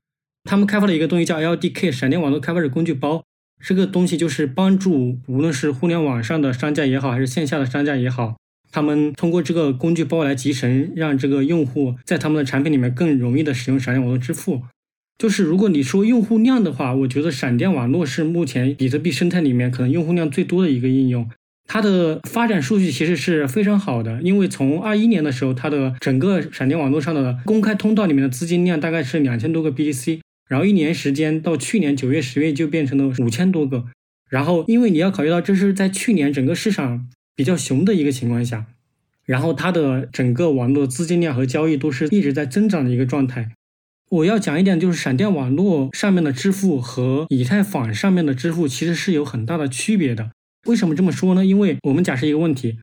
他们开发了一个东西叫 LDK 闪电网络开发者工具包，这个东西就是帮助无论是互联网上的商家也好，还是线下的商家也好。他们通过这个工具包来集成，让这个用户在他们的产品里面更容易的使用闪电网络支付。就是如果你说用户量的话，我觉得闪电网络是目前比特币生态里面可能用户量最多的一个应用。它的发展数据其实是非常好的，因为从二一年的时候，它的整个闪电网络上的公开通道里面的资金量大概是两千多个 BTC，然后一年时间到去年九月、十月就变成了五千多个。然后因为你要考虑到这是在去年整个市场。比较熊的一个情况下，然后它的整个网络资金量和交易都是一直在增长的一个状态。我要讲一点，就是闪电网络上面的支付和以太坊上面的支付其实是有很大的区别的。为什么这么说呢？因为我们假设一个问题：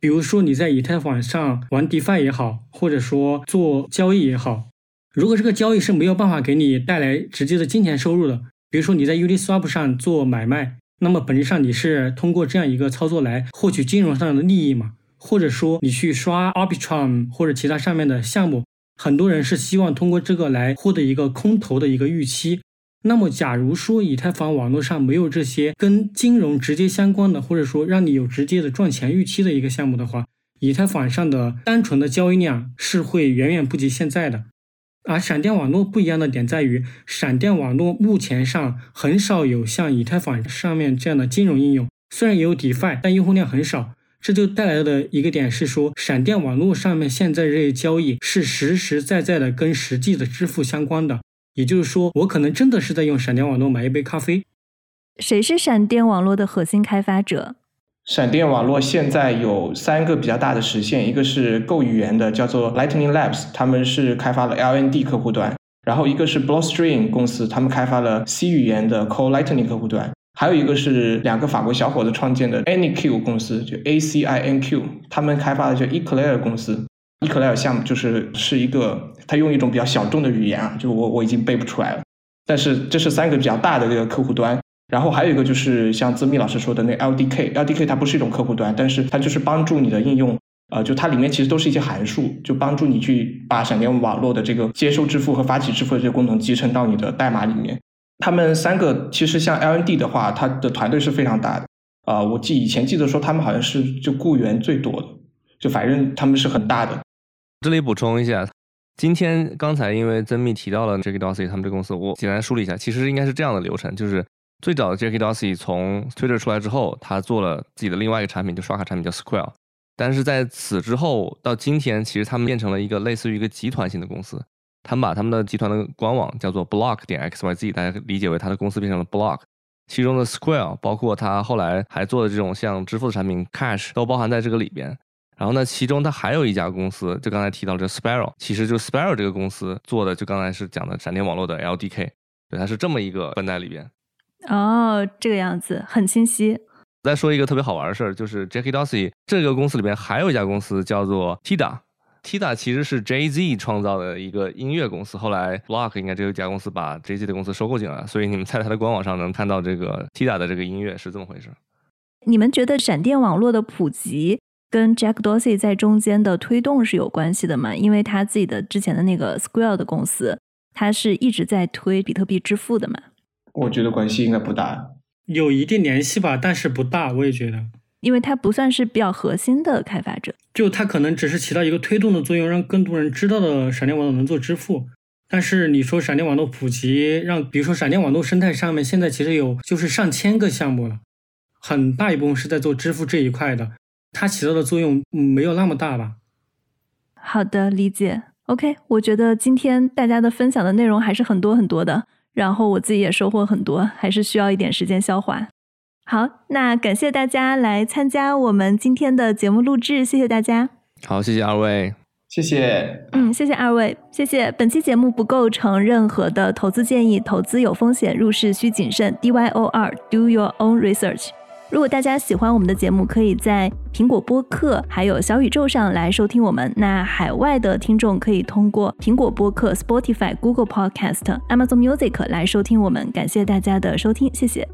比如说你在以太坊上玩 DeFi 也好，或者说做交易也好，如果这个交易是没有办法给你带来直接的金钱收入的，比如说你在 Uniswap 上做买卖，那么本质上你是通过这样一个操作来获取金融上的利益嘛？或者说你去刷 Arbitrum 或者其他上面的项目，很多人是希望通过这个来获得一个空投的一个预期。那么，假如说以太坊网络上没有这些跟金融直接相关的，或者说让你有直接的赚钱预期的一个项目的话，以太坊上的单纯的交易量是会远远不及现在的。而闪电网络不一样的点在于，闪电网络目前上很少有像以太坊上面这样的金融应用，虽然也有 DeFi，但用户量很少。这就带来的一个点是说，闪电网络上面现在这些交易是实实在在的跟实际的支付相关的。也就是说，我可能真的是在用闪电网络买一杯咖啡。谁是闪电网络的核心开发者？闪电网络现在有三个比较大的实现，一个是 Go 语言的，叫做 Lightning Labs，他们是开发了 LND 客户端；然后一个是 Blockstream 公司，他们开发了 C 语言的 Co Lightning 客户端；还有一个是两个法国小伙子创建的 AnyQ 公司，就 A C I N Q，他们开发的叫 Eclair 公司。Eclair 项目就是是一个，他用一种比较小众的语言啊，就我我已经背不出来了。但是这是三个比较大的这个客户端，然后还有一个就是像曾密老师说的那 LDK，LDK 它不是一种客户端，但是它就是帮助你的应用，呃，就它里面其实都是一些函数，就帮助你去把闪电网络的这个接收支付和发起支付的这个功能集成到你的代码里面。他们三个其实像 LND 的话，它的团队是非常大的啊，我记以前记得说他们好像是就雇员最多的，就反正他们是很大的。这里补充一下，今天刚才因为曾密提到了 j a c k d o s e y 他们这公司，我简单梳理一下，其实应该是这样的流程：就是最早的 Jackie Dorsey 从 Twitter 出来之后，他做了自己的另外一个产品，就刷卡产品叫 Square。但是在此之后到今天，其实他们变成了一个类似于一个集团型的公司。他们把他们的集团的官网叫做 Block 点 XYZ，大家理解为他的公司变成了 Block。其中的 Square 包括他后来还做的这种像支付的产品 Cash 都包含在这个里边。然后呢，其中他还有一家公司，就刚才提到这 Sparrow，其实就 Sparrow 这个公司做的，就刚才是讲的闪电网络的 LDK，对，它是这么一个分在里边。哦，这个样子很清晰。再说一个特别好玩的事儿，就是 Jackie Dorsey 这个公司里边还有一家公司叫做 Tida，Tida 其实是 Jay Z 创造的一个音乐公司，后来 Block 应该这家公司把 Jay Z 的公司收购进来，所以你们在它的官网上能看到这个 Tida 的这个音乐是这么回事。你们觉得闪电网络的普及？跟 Jack Dorsey 在中间的推动是有关系的吗？因为他自己的之前的那个 Square 的公司，他是一直在推比特币支付的嘛？我觉得关系应该不大，有一定联系吧，但是不大，我也觉得，因为他不算是比较核心的开发者，就他可能只是起到一个推动的作用，让更多人知道的闪电网络能做支付。但是你说闪电网络普及，让比如说闪电网络生态上面现在其实有就是上千个项目了，很大一部分是在做支付这一块的。它起到的作用没有那么大吧？好的，理解。OK，我觉得今天大家的分享的内容还是很多很多的，然后我自己也收获很多，还是需要一点时间消化。好，那感谢大家来参加我们今天的节目录制，谢谢大家。好，谢谢二位，谢谢。嗯，谢谢二位，谢谢。本期节目不构成任何的投资建议，投资有风险，入市需谨慎。D Y O R，Do your own research。如果大家喜欢我们的节目，可以在苹果播客还有小宇宙上来收听我们。那海外的听众可以通过苹果播客、Spotify、Google Podcast、Amazon Music 来收听我们。感谢大家的收听，谢谢。